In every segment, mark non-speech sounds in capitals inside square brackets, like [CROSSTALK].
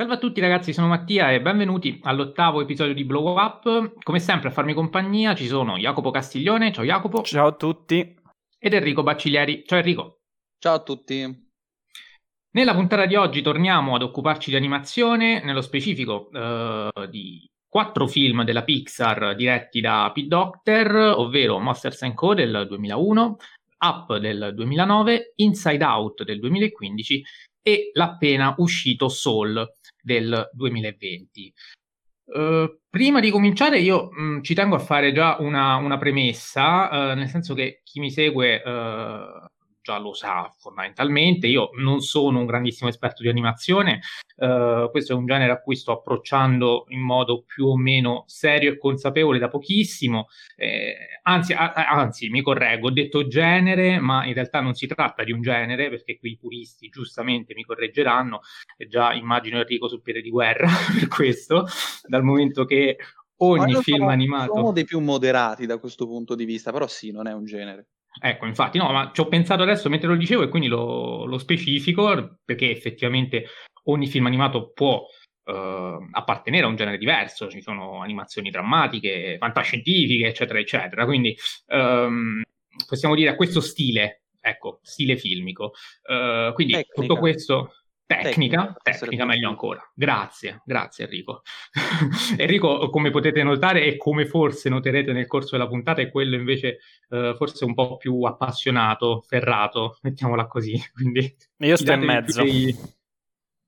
Salve a tutti ragazzi, sono Mattia e benvenuti all'ottavo episodio di Blow Up. Come sempre a farmi compagnia ci sono Jacopo Castiglione, ciao Jacopo. Ciao a tutti. Ed Enrico Bacciglieri, ciao Enrico. Ciao a tutti. Nella puntata di oggi torniamo ad occuparci di animazione, nello specifico eh, di quattro film della Pixar diretti da Pete Docter, ovvero Monsters Co. del 2001, Up del 2009, Inside Out del 2015 e l'appena uscito Soul del 2020. Uh, eh, prima di cominciare io mh, mm, ci tengo a fare già una, una premessa, uh, nel senso che chi mi segue uh, già lo sa fondamentalmente. Io non sono un grandissimo esperto di animazione, uh, questo è un genere a cui sto approcciando in modo più o meno serio e consapevole da pochissimo. Eh, anzi, a, anzi, mi correggo, ho detto genere, ma in realtà non si tratta di un genere, perché qui i puristi giustamente mi correggeranno, e già immagino Enrico sul piede di guerra [LAUGHS] per questo, dal momento che ogni film sono, animato... Sono dei più moderati da questo punto di vista, però sì, non è un genere. Ecco, infatti, no, ma ci ho pensato adesso mentre lo dicevo e quindi lo, lo specifico perché effettivamente ogni film animato può uh, appartenere a un genere diverso, ci sono animazioni drammatiche, fantascientifiche, eccetera, eccetera. Quindi um, possiamo dire a questo stile, ecco, stile filmico. Uh, quindi Tecnica. tutto questo Tecnica, tecnica, tecnica meglio ancora. Grazie, grazie Enrico. [LAUGHS] Enrico, come potete notare e come forse noterete nel corso della puntata, è quello invece eh, forse un po' più appassionato, ferrato, mettiamola così. [LAUGHS] Quindi, Io sto in mezzo. Dei...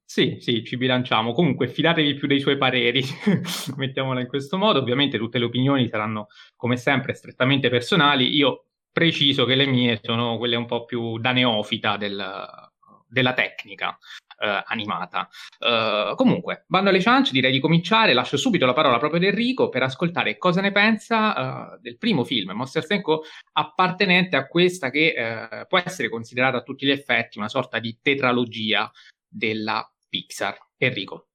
Sì, sì, ci bilanciamo. Comunque, fidatevi più dei suoi pareri, [LAUGHS] mettiamola in questo modo. Ovviamente tutte le opinioni saranno, come sempre, strettamente personali. Io preciso che le mie sono quelle un po' più da neofita del, della tecnica eh, animata. Uh, comunque, bando alle ciance, direi di cominciare. Lascio subito la parola proprio ad Enrico per ascoltare cosa ne pensa uh, del primo film, Monster Co., appartenente a questa che uh, può essere considerata a tutti gli effetti una sorta di tetralogia della Pixar. Enrico.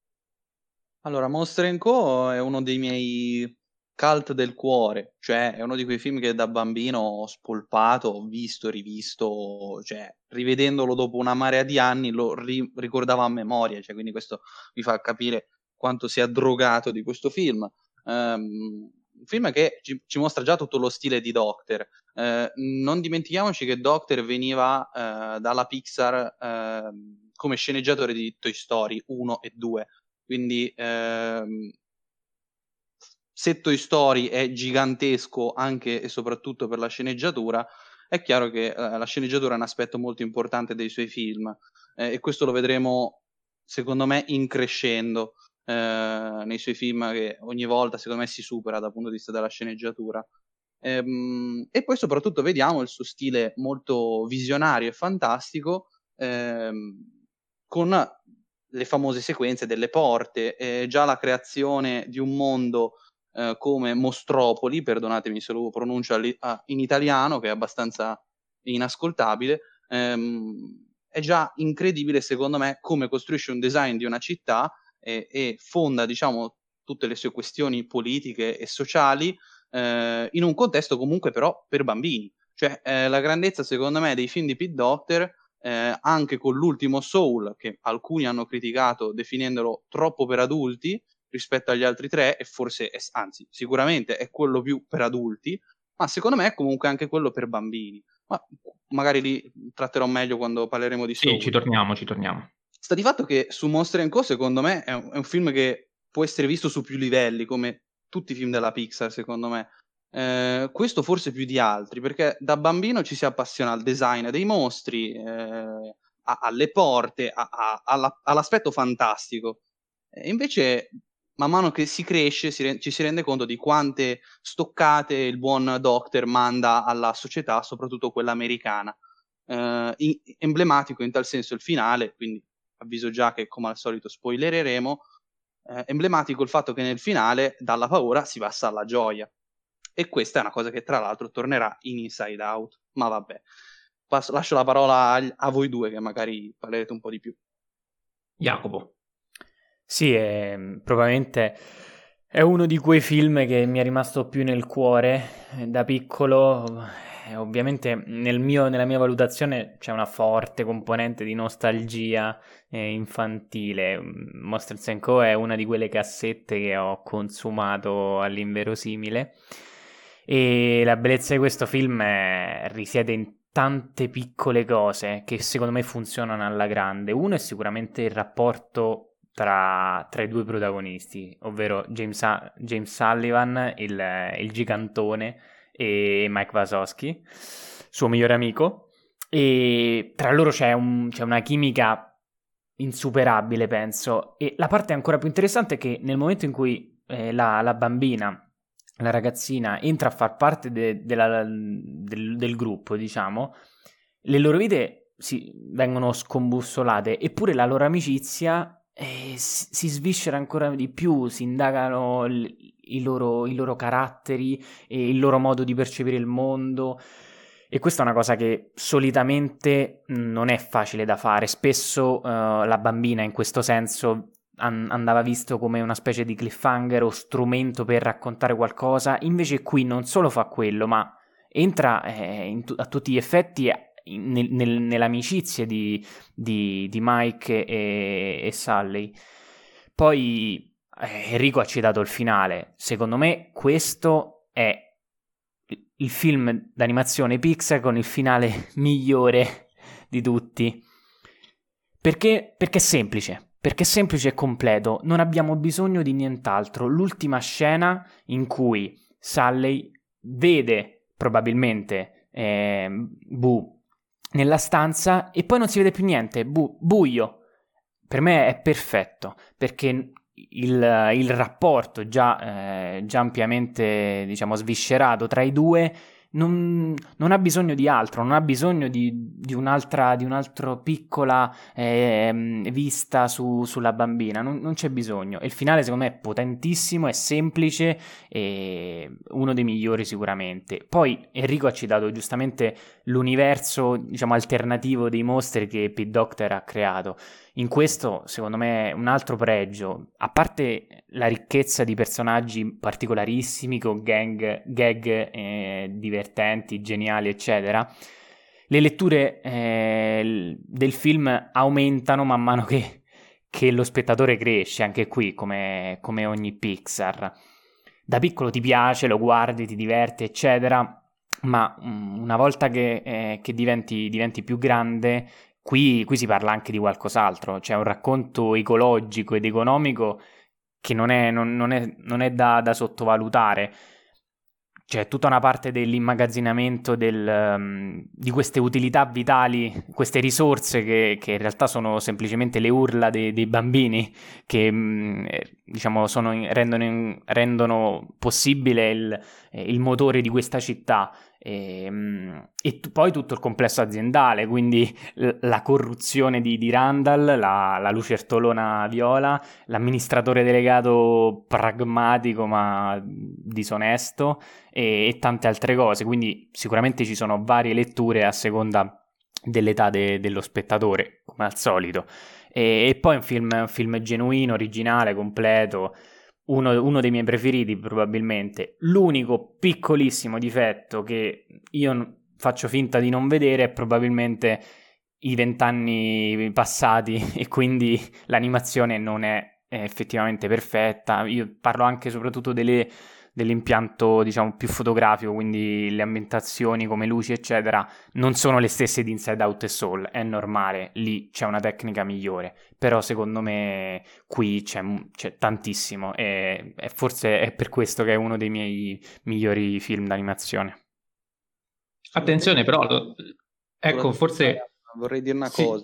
Allora, Monster Co. è uno dei miei cult del cuore, cioè è uno di quei film che da bambino ho spolpato, ho visto, rivisto, cioè rivedendolo dopo una marea di anni lo ri- ricordavo a memoria, cioè, quindi questo mi fa capire quanto sia drogato di questo film. Um, un film che ci, ci, mostra già tutto lo stile di Doctor. Uh, non dimentichiamoci che Doctor veniva uh, dalla Pixar uh, come sceneggiatore di Toy Story 1 e 2, quindi se Toy Story è gigantesco anche e soprattutto per la sceneggiatura, è chiaro che eh, la sceneggiatura è un aspetto molto importante dei suoi film eh, e questo lo vedremo secondo me in crescendo eh, nei suoi film che ogni volta secondo me si supera dal punto di vista della sceneggiatura. Ehm, e poi soprattutto vediamo il suo stile molto visionario e fantastico ehm, con le famose sequenze delle porte, eh, già la creazione di un mondo eh, come Mostropoli, perdonatemi se lo pronuncio in italiano, che è abbastanza inascoltabile, ehm, è già incredibile secondo me come costruisce un design di una città e, e fonda, diciamo, tutte le sue questioni politiche e sociali eh, in un contesto comunque però per bambini. Cioè, eh, la grandezza secondo me dei film di Pete Docter, eh, anche con l'ultimo Soul, che alcuni hanno criticato definendolo troppo per adulti, rispetto agli altri tre e forse, è, anzi, sicuramente è quello più per adulti, ma secondo me è comunque anche quello per bambini. Ma magari li tratterò meglio quando parleremo di Sì, ci torniamo, ci torniamo. Sta di fatto che su Monster Co, secondo me, è un, è un, film che può essere visto su più livelli, come tutti i film della Pixar, secondo me. Eh, questo forse più di altri, perché da bambino ci si appassiona al design dei mostri, eh, alle porte, a, a, alla, all'aspetto fantastico. E invece man mano che si cresce si re- ci si rende conto di quante stoccate il buon Doctor manda alla società, soprattutto quella americana. Eh, in- emblematico in tal senso il finale, quindi avviso già che come al solito spoilereremo, eh, emblematico il fatto che nel finale dalla paura si passa alla gioia. E questa è una cosa che tra l'altro tornerà in Inside Out. Ma vabbè, Passo, lascio la parola a, a voi due che magari parlerete un po' di più. Jacopo. Sì, è, probabilmente è uno di quei film che mi è rimasto più nel cuore. Da piccolo eh, ovviamente nel mio, nella mia valutazione c'è una forte componente di nostalgia eh, infantile. Monsters Co. è una di quelle cassette che ho consumato all'inverosimile. E la bellezza di questo film è, risiede in tante piccole cose che secondo me funzionano alla grande. Uno è sicuramente il rapporto tra, tra i due protagonisti, ovvero James, James Sullivan, il, il, gigantone, e Mike Wasowski, suo migliore amico. E tra loro c'è, un, c'è una chimica insuperabile, penso. E la parte ancora più interessante è che nel momento in cui eh, la, la bambina la ragazzina entra a far parte de, de la, del, del, gruppo, diciamo, le loro vite si, vengono scombussolate, eppure la loro amicizia eh, si, sviscera ancora di più, si indagano i, loro, i, loro, caratteri e il loro modo di percepire il mondo. E questa è una cosa che solitamente non è facile da fare. Spesso uh, la bambina in questo senso an- andava visto come una specie di cliffhanger o strumento per raccontare qualcosa, invece qui non solo fa quello, ma entra eh, tu- a tutti gli effetti nel- nel- nell'amicizia di, di-, di Mike e-, e Sully. Poi eh, Enrico ha citato il finale, secondo me questo è il film d'animazione Pixar con il finale [LAUGHS] migliore di tutti. Perché? Perché è semplice perché è semplice e completo, non abbiamo bisogno di nient'altro. L'ultima scena in cui Sally vede probabilmente eh, Bu nella stanza e poi non si vede più niente, bu- buio. Per me è perfetto, perché il, il rapporto già, eh, già ampiamente diciamo, sviscerato tra i due non, non, ha bisogno di altro, non ha bisogno di, di un'altra, di un'altra piccola eh, vista su, sulla bambina, non, non, c'è bisogno. il finale secondo me è potentissimo, è semplice e uno dei migliori sicuramente. Poi Enrico ha citato giustamente l'universo diciamo alternativo dei mostri che Pete Doctor ha creato. In questo, secondo me, un altro pregio, a parte la ricchezza di personaggi particolarissimi, con gang, gag eh, divertenti, geniali, eccetera, le letture eh, del film aumentano man mano che, che, lo spettatore cresce, anche qui, come, come ogni Pixar. Da piccolo ti piace, lo guardi, ti diverti, eccetera, ma mm, una volta che, eh, che diventi, diventi, più grande Qui, qui, si parla anche di qualcos'altro, c'è un racconto ecologico ed economico che non è, non, non è, non è da, da, sottovalutare. C'è tutta una parte dell'immagazzinamento del, um, di queste utilità vitali, queste risorse che, che, in realtà sono semplicemente le urla dei, dei bambini che um, diciamo, sono, rendono, rendono, possibile il, il motore di questa città. E, ehm, e t- poi tutto il complesso aziendale, quindi l- la corruzione di, di Randall, la, la, lucertolona viola, l'amministratore delegato pragmatico ma disonesto e, e, tante altre cose. Quindi sicuramente ci sono varie letture a seconda dell'età de- dello spettatore, come al solito. E, e poi un film, un film genuino, originale, completo uno, uno, dei miei preferiti probabilmente. L'unico piccolissimo difetto che io faccio finta di non vedere è probabilmente i vent'anni passati [LAUGHS] e quindi l'animazione non è effettivamente perfetta. Io parlo anche soprattutto delle dell'impianto diciamo più fotografico, quindi le ambientazioni come luci eccetera non sono le stesse di Inside Out e Soul, è normale, lì c'è una tecnica migliore, però secondo me qui c'è, c'è tantissimo e, e, forse è per questo che è uno dei miei migliori film d'animazione. Attenzione però, ecco forse... Vorrei dire una cosa sì.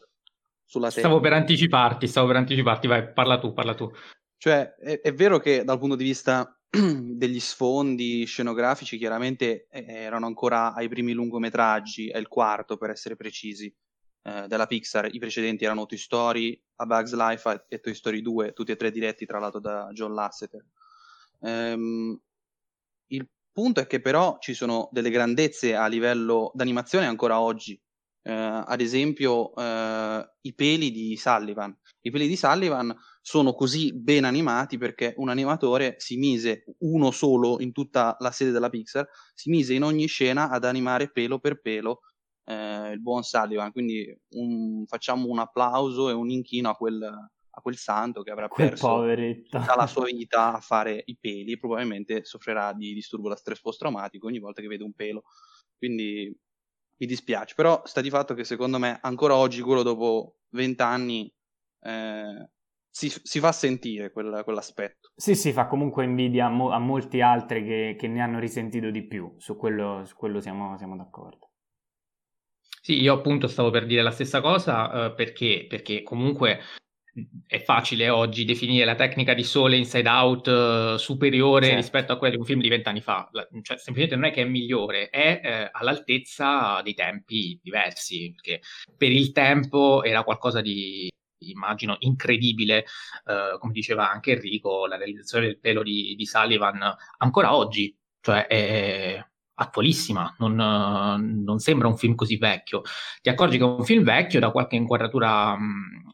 sulla tecnica. Stavo per anticiparti, stavo per anticiparti, vai, parla tu, parla tu. Cioè, è, è vero che dal punto di vista [CLEARS THROAT] degli sfondi scenografici chiaramente eh, erano ancora ai primi lungometraggi, è il quarto per essere precisi, eh, della Pixar. I precedenti erano Toy Story, A Bug's Life e Toy Story 2, tutti e tre diretti tra l'altro da John Lasseter. Ehm, il punto è che però ci sono delle grandezze a livello d'animazione ancora oggi. Eh, ad esempio, eh, i peli di Sullivan. I peli di Sullivan sono così ben animati perché un animatore si mise, uno solo in tutta la sede della Pixar, si mise in ogni scena ad animare pelo per pelo eh, il buon Sullivan. Quindi un, facciamo un applauso e un inchino a quel, a quel santo che avrà quel perso poveretto. tutta la [LAUGHS] sua vita a fare i peli. Probabilmente soffrirà di disturbo da stress post-traumatico ogni volta che vede un pelo. Quindi mi dispiace, però sta di fatto che secondo me ancora oggi, quello dopo vent'anni, eh, si, si, fa sentire quel, quell'aspetto. Sì, sì, fa comunque invidia a, mo- a molti altri che, che, ne hanno risentito di più, su quello, su quello siamo, siamo, d'accordo. Sì, io appunto stavo per dire la stessa cosa uh, perché, perché comunque è facile oggi definire la tecnica di Sole Inside Out uh, superiore certo. rispetto a quella di un film di vent'anni fa. La, cioè, semplicemente non è che è migliore, è eh, all'altezza dei tempi diversi, perché per il tempo era qualcosa di, immagino, incredibile, uh, come diceva anche Enrico, la realizzazione del pelo di, di Sullivan ancora oggi, cioè è attualissima, non, non, sembra un film così vecchio. Ti accorgi che è un film vecchio da qualche inquadratura,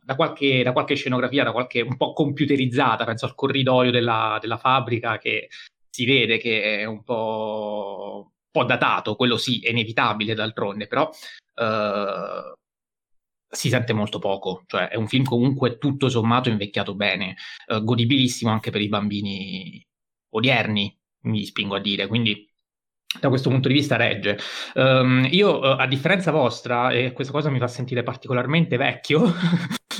da qualche, da qualche scenografia, da qualche un po' computerizzata, penso al corridoio della, della fabbrica che si vede che è un po', un po', datato, quello sì, è inevitabile d'altronde, però uh, si sente molto poco, cioè è un film comunque tutto sommato invecchiato bene, uh, godibilissimo anche per i bambini odierni, mi spingo a dire, quindi da questo punto di vista regge. Um, io, uh, a differenza vostra, e questa cosa mi fa sentire particolarmente vecchio,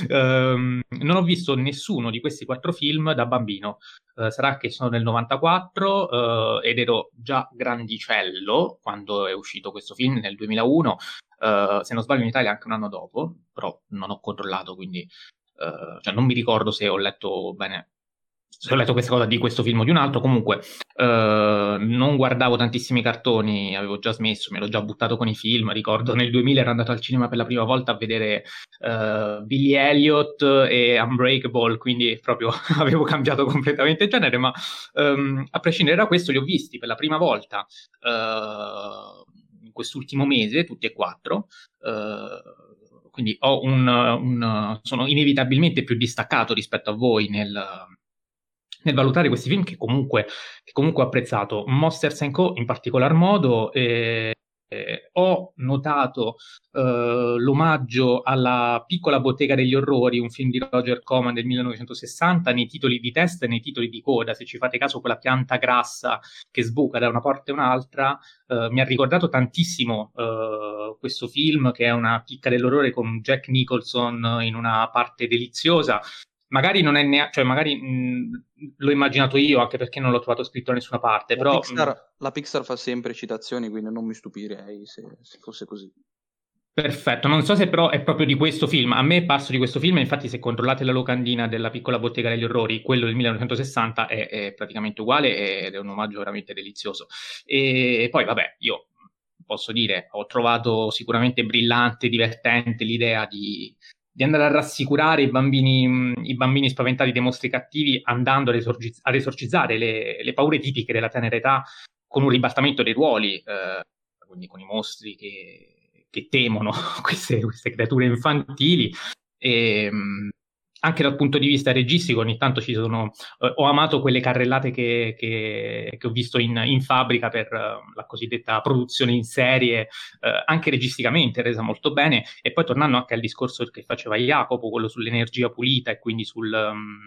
um, [LAUGHS] non ho visto nessuno di questi quattro film da bambino. Uh, sarà che sono del 94 uh, eh, ed ero già grandicello quando è uscito questo film nel 2001. Se non sbaglio in Italia anche un anno dopo, però non ho controllato, quindi cioè non mi ricordo se ho letto bene se ho letto questa cosa di questo film o di un altro, comunque eh, non guardavo tantissimi cartoni, avevo già smesso, mi ero già buttato con i film, ricordo nel 2000 ero andato al cinema per la prima volta a vedere eh, Billy Elliot e Unbreakable, quindi proprio [LAUGHS] avevo cambiato completamente genere, ma ehm, a prescindere da questo li ho visti per la prima volta. Eh, in quest'ultimo mese, tutti e quattro eh, quindi un, un, sono inevitabilmente più distaccato rispetto a voi nel, nel valutare questi film che comunque, che comunque ho apprezzato. Monsters Co. in particolar modo. Eh, eh, ho notato eh, l'omaggio alla Piccola bottega degli orrori, un film di Roger Coman del 1960, nei titoli di testa e nei titoli di coda. Se ci fate caso, quella pianta grassa che sbuca da una porta e un'altra eh, mi ha ricordato tantissimo eh, questo film, che è una picca dell'orrore con Jack Nicholson in una parte deliziosa magari non è neanche, cioè magari mh, l'ho immaginato io anche perché non l'ho trovato scritto da nessuna parte. La, però, Pixar, mh... la Pixar fa sempre citazioni, quindi non mi stupirei se, se, fosse così. Perfetto, non so se però è proprio di questo film. A me è parso di questo film, infatti, se controllate la locandina della piccola bottega degli orrori, quello del 1960 è, è praticamente uguale ed è un omaggio veramente delizioso. E poi, vabbè, io posso dire, ho trovato sicuramente brillante, divertente l'idea di, di andare a rassicurare i bambini, i bambini spaventati dai mostri cattivi andando ad, esorgi- ad esorcizzare le, le, paure tipiche della tenera età con un ribaltamento dei ruoli, eh, quindi con i mostri che, che temono [LAUGHS] queste, queste, creature infantili. E, ehm, anche dal punto di vista registico, ogni tanto ci sono. Eh, ho amato quelle carrellate che, che, che ho visto in, in, fabbrica per uh, la cosiddetta produzione in serie, uh, anche registicamente resa molto bene. E poi tornando anche al discorso che faceva Jacopo, quello sull'energia pulita e quindi sul. Um,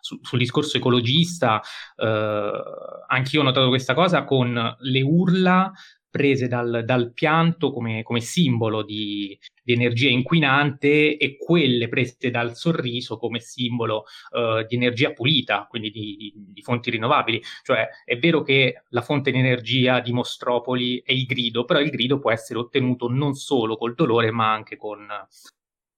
su, sul discorso ecologista, eh, anch'io ho notato questa cosa con le urla prese dal, dal pianto come, come simbolo di, di, energia inquinante e quelle prese dal sorriso come simbolo uh, di energia pulita, quindi di, di, di, fonti rinnovabili. Cioè è vero che la fonte di energia di Mostropoli è il grido, però il grido può essere ottenuto non solo col dolore ma anche con,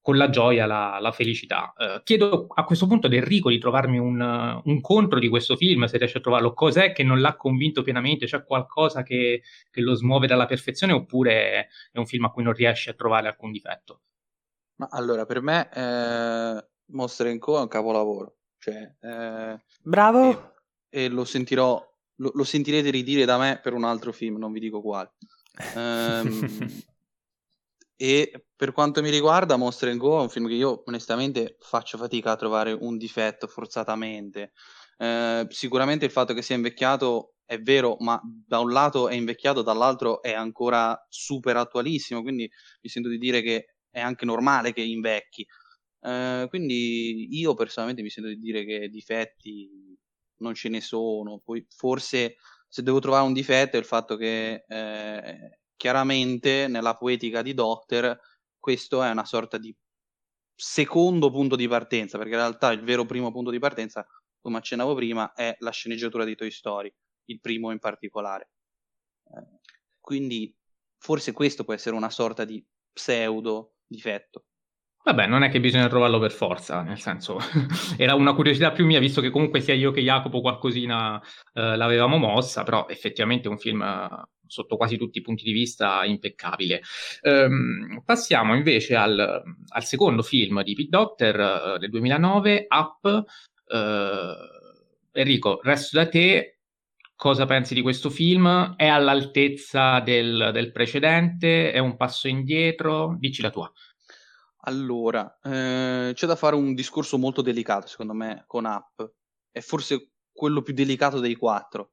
con la gioia, la, la felicità. Uh, chiedo a questo punto ad Enrico di trovarmi un, un, contro di questo film, se riesce a trovarlo. Cos'è che non l'ha convinto pienamente? C'è qualcosa che, che lo smuove dalla perfezione oppure è un film a cui non riesce a trovare alcun difetto? Ma allora, per me eh, Monster Co è un capolavoro. Cioè, eh, Bravo! E, e lo sentirò, lo, lo, sentirete ridire da me per un altro film, non vi dico quale. Um, [LAUGHS] E per quanto mi riguarda, Monster Go è un film che io onestamente faccio fatica a trovare un difetto forzatamente. Eh, sicuramente il fatto che sia invecchiato è vero, ma da un lato è invecchiato, dall'altro è ancora super attualissimo, quindi mi sento di dire che è anche normale che invecchi. Eh, quindi io personalmente mi sento di dire che difetti non ce ne sono. Poi forse se devo trovare un difetto è il fatto che eh, chiaramente nella poetica di Doctor questo è una sorta di secondo punto di partenza, perché in realtà il vero primo punto di partenza, come accennavo prima, è la sceneggiatura di Toy Story, il primo in particolare. Eh, quindi forse questo può essere una sorta di pseudo difetto. Vabbè, non è che bisogna trovarlo per forza, nel senso, [LAUGHS] era una curiosità più mia, visto che comunque sia io che Jacopo qualcosina eh, l'avevamo mossa, però effettivamente è un film eh, sotto quasi tutti i punti di vista impeccabile. Ehm, passiamo invece al, al, secondo film di Pete Doctor eh, del 2009, Up. Eh, Enrico, resto da te, cosa pensi di questo film? È all'altezza del, del precedente? È un passo indietro? Dici la tua. Allora, eh, c'è da fare un discorso molto delicato, secondo me, con App. È forse quello più delicato dei quattro.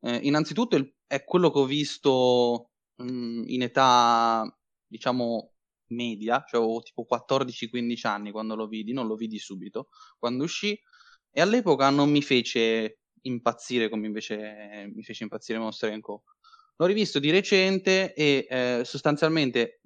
Eh, innanzitutto è quello che ho visto mh, mm, in età, diciamo, media, cioè avevo tipo 14-15 anni quando lo vidi, non lo vidi subito, quando uscì, e all'epoca non mi fece impazzire come invece mi fece impazzire Monster Co. L'ho rivisto di recente e eh, sostanzialmente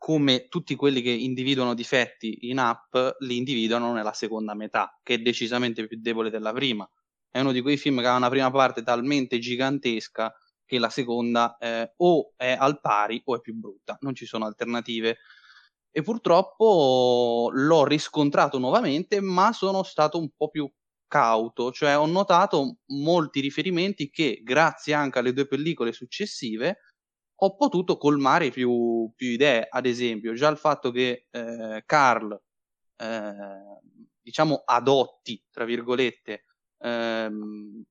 come tutti quelli che individuano difetti in app li individuano nella seconda metà, che è decisamente più debole della prima. È uno di quei film che ha una prima parte talmente gigantesca che la seconda eh, o è al pari o è più brutta, non ci sono alternative. E purtroppo l'ho riscontrato nuovamente, ma sono stato un po' più cauto, cioè ho notato molti riferimenti che, grazie anche alle due pellicole successive, ho potuto colmare più, più idee. Ad esempio, già il fatto che eh, Carl, eh, diciamo, adotti, tra virgolette, ehm,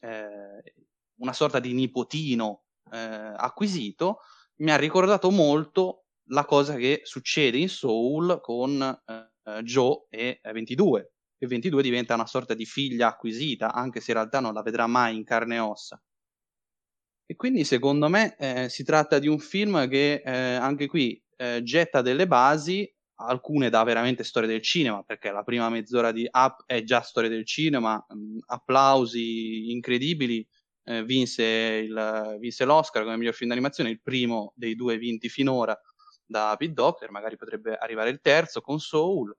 eh, una sorta di nipotino eh, acquisito, mi ha ricordato molto la cosa che succede in Soul con eh, Joe e 22 che 22 diventa una sorta di figlia acquisita, anche se in realtà non la vedrà mai in carne e ossa. E quindi secondo me eh, si tratta di un film che eh, anche qui eh, getta delle basi, alcune da veramente storia del cinema, perché la prima mezz'ora di Up è già storia del cinema, mh, applausi incredibili, eh, vinse, il, vinse, l'Oscar come miglior film d'animazione, il primo dei due vinti finora da Pete Doctor, magari potrebbe arrivare il terzo con Soul,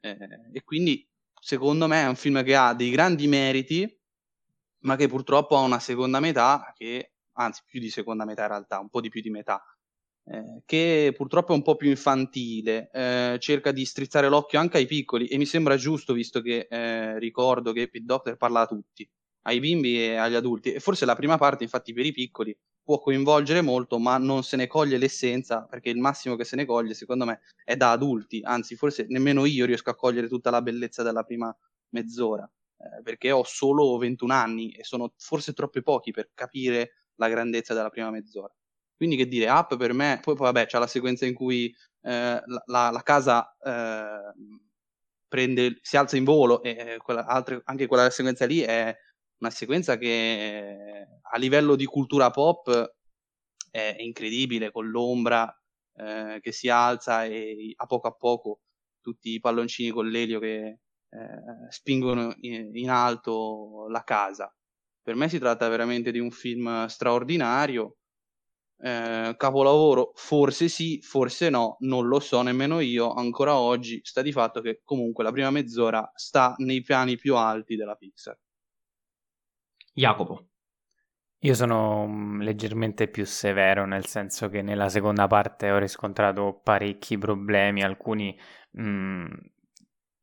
eh, e quindi secondo me è un film che ha dei grandi meriti, ma che purtroppo ha una seconda metà che, anzi più di seconda metà in realtà, un po' di più di metà, eh, che purtroppo è un po' più infantile, eh, cerca di strizzare l'occhio anche ai piccoli e mi sembra giusto visto che eh, ricordo che Pit Doctor parla a tutti, ai bimbi e agli adulti. E forse la prima parte infatti per i piccoli può coinvolgere molto, ma non se ne coglie l'essenza, perché il massimo che se ne coglie, secondo me, è da adulti, anzi, forse nemmeno io riesco a cogliere tutta la bellezza della prima mezz'ora, eh, perché ho solo 21 anni e sono forse troppo pochi per capire la grandezza della prima mezz'ora. Quindi che dire, Up per me, poi, vabbè, c'è la sequenza in cui eh, la, la, casa eh, prende, si alza in volo e quella, altre, anche quella sequenza lì è una sequenza che a livello di cultura pop è incredibile, con l'ombra eh, che si alza e a poco a poco tutti i palloncini con l'elio che eh, spingono in, in alto la casa. Per me si tratta veramente di un film straordinario. Eh, capolavoro, forse sì, forse no, non lo so nemmeno io. Ancora oggi sta di fatto che comunque la prima mezz'ora sta nei piani più alti della Pixar. Jacopo. Io sono mm, leggermente più severo, nel senso che nella seconda parte ho riscontrato parecchi problemi, alcuni mh, mm,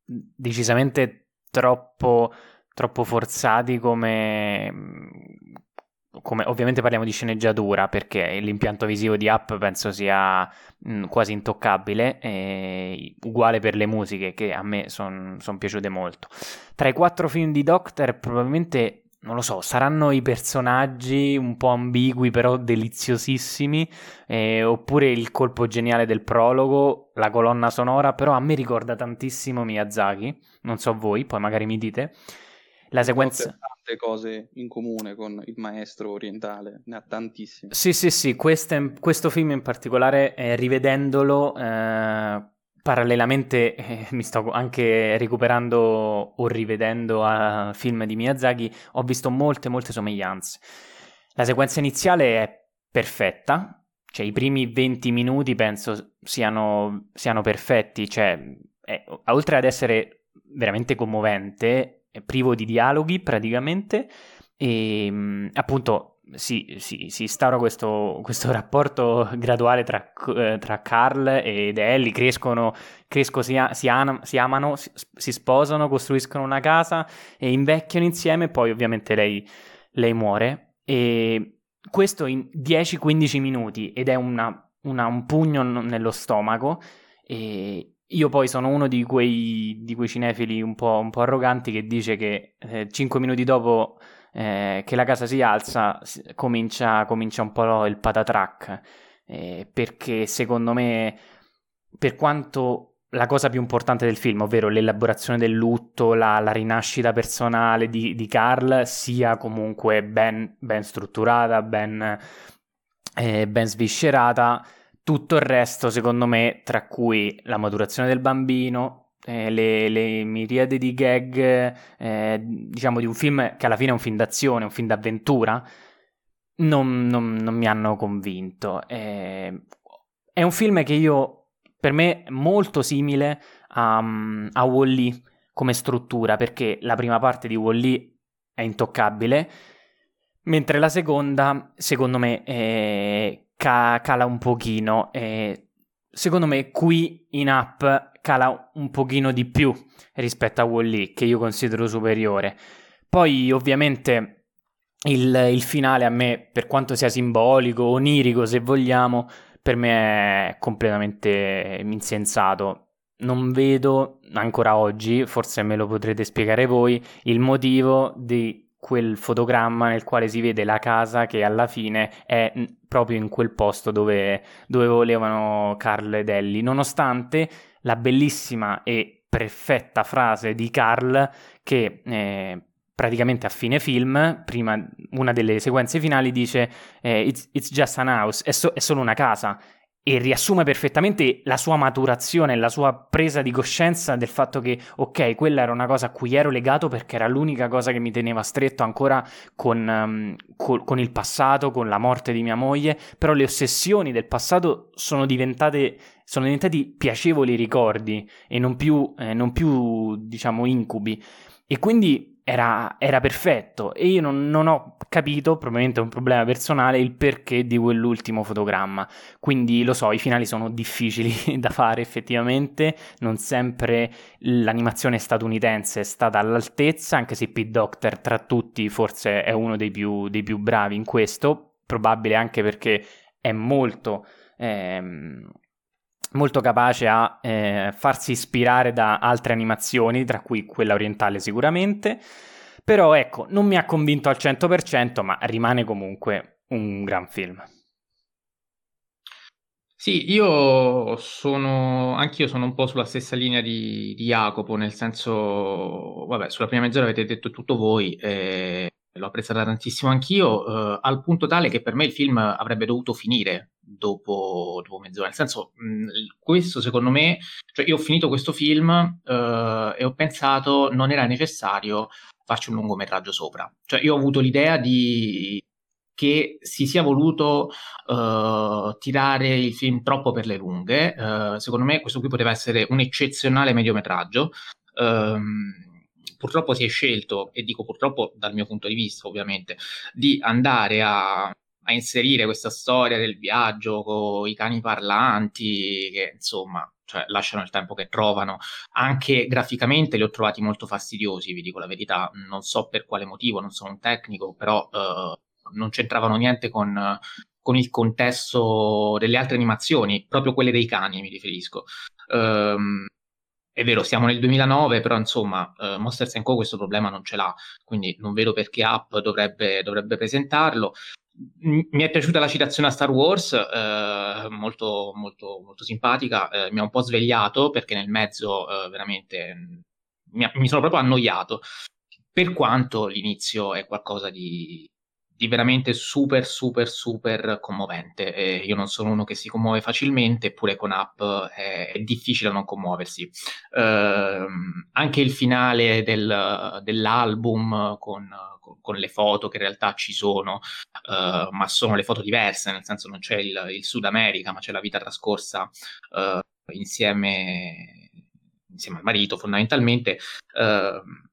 decisamente troppo, troppo forzati come, come, ovviamente parliamo di sceneggiatura perché l'impianto visivo di Up penso sia mh, quasi intoccabile, e uguale per le musiche che a me sono son piaciute molto. Tra i quattro film di Doctor probabilmente non lo so, saranno i personaggi un po' ambigui però deliziosissimi, eh, oppure il colpo geniale del prologo, la colonna sonora, però a me ricorda tantissimo Miyazaki, non so voi, poi magari mi dite. La sequenza... Tante cose in comune con il maestro orientale, ne ha tantissime. Sì, sì, sì, queste, questo film in particolare, eh, rivedendolo, eh, parallelamente eh, mi sto anche recuperando o rivedendo a film di Miyazaki, ho visto molte, molte somiglianze. La sequenza iniziale è perfetta, cioè i primi 20 minuti penso siano, siano perfetti, cioè è, oltre ad essere veramente commovente, privo di dialoghi praticamente, e appunto si, si, si instaura questo, questo, rapporto graduale tra, eh, tra, Carl ed Ellie, crescono, crescono si, si, amano, si, si, sposano, costruiscono una casa e invecchiano insieme, poi ovviamente lei, lei muore. E questo in 10-15 minuti ed è una, una, un pugno nello stomaco. E io poi sono uno di quei, di quei cinefili un po', un po', arroganti che dice che eh, 5 minuti dopo eh, che la casa si alza, comincia, comincia un po' il patatrack, eh, perché secondo me, per quanto la cosa più importante del film, ovvero l'elaborazione del lutto, la, la rinascita personale di, di, Carl, sia comunque ben, ben strutturata, ben, eh, ben sviscerata, tutto il resto, secondo me, tra cui la maturazione del bambino, eh, le, le, miriade di gag, eh, diciamo di un film che alla fine è un film d'azione, un film d'avventura, non, non, non mi hanno convinto. Eh, è un film che io, per me, è molto simile a, a Wall-E come struttura, perché la prima parte di Wall-E è intoccabile, mentre la seconda, secondo me, ca- cala un pochino. Secondo me, qui in app cala un pochino di più rispetto a Wall-E, che io considero superiore. Poi, ovviamente, il, il, finale a me, per quanto sia simbolico, onirico, se vogliamo, per me è completamente insensato. Non vedo ancora oggi, forse me lo potrete spiegare voi, il motivo di quel fotogramma nel quale si vede la casa che alla fine è proprio in quel posto dove, dove volevano Carl ed Ellie, nonostante la bellissima e perfetta frase di Carl che eh, praticamente a fine film, prima una delle sequenze finali dice eh, it's, it's, just an house, è, so- è solo una casa e riassume perfettamente la sua maturazione, la sua presa di coscienza del fatto che, ok, quella era una cosa a cui ero legato perché era l'unica cosa che mi teneva stretto ancora con, um, col, con il passato, con la morte di mia moglie, però le ossessioni del passato sono diventate sono diventati piacevoli ricordi e non più, eh, non più diciamo, incubi. E quindi era, era, perfetto. E io non, non, ho capito, probabilmente è un problema personale, il perché di quell'ultimo fotogramma. Quindi lo so, i finali sono difficili [LAUGHS] da fare effettivamente, non sempre l'animazione statunitense è stata all'altezza, anche se Pete Doctor tra tutti forse è uno dei più, dei più bravi in questo, probabile anche perché è molto... Ehm, molto capace a eh, farsi ispirare da altre animazioni, tra cui quella orientale sicuramente. Però ecco, non mi ha convinto al 100%, ma rimane comunque un gran film. Sì, io sono, anch'io sono un po' sulla stessa linea di, di Jacopo, nel senso, vabbè, sulla prima mezz'ora avete detto tutto voi, eh, l'ho apprezzata tantissimo anch'io, eh, al punto tale che per me il film avrebbe dovuto finire dopo, dopo mezz'ora. Nel senso, mh, questo secondo me, cioè io ho finito questo film eh, e ho pensato non era necessario farci un lungometraggio sopra. Cioè io ho avuto l'idea di che si sia voluto uh, tirare il film troppo per le lunghe. Uh, secondo me questo qui poteva essere un eccezionale mediometraggio. Um, purtroppo si è scelto, e dico purtroppo dal mio punto di vista ovviamente, di andare a, inserire questa storia del viaggio con i cani parlanti, che insomma cioè, lasciano il tempo che trovano. Anche graficamente li ho trovati molto fastidiosi, vi dico la verità. Non so per quale motivo, non sono un tecnico, però uh, non c'entravano niente con, con, il contesto delle altre animazioni, proprio quelle dei cani mi riferisco. Um, è vero, siamo nel 2009, però insomma, uh, Monsters Co. questo problema non ce l'ha, quindi non vedo perché App dovrebbe, dovrebbe presentarlo. Mi è piaciuta la citazione a Star Wars, uh, molto, molto, molto simpatica, uh, mi ha un po' svegliato perché nel mezzo veramente mi, mi, sono proprio annoiato, per quanto l'inizio è qualcosa di, di veramente super, super, super commovente. E io non sono uno che si commuove facilmente, eppure con app è, è difficile non commuoversi. Uh, anche il finale del, dell'album con, con, le foto che in realtà ci sono, uh, ma sono le foto diverse, nel senso non c'è il, il Sud America, ma c'è la vita trascorsa uh, insieme, insieme al marito fondamentalmente. Uh,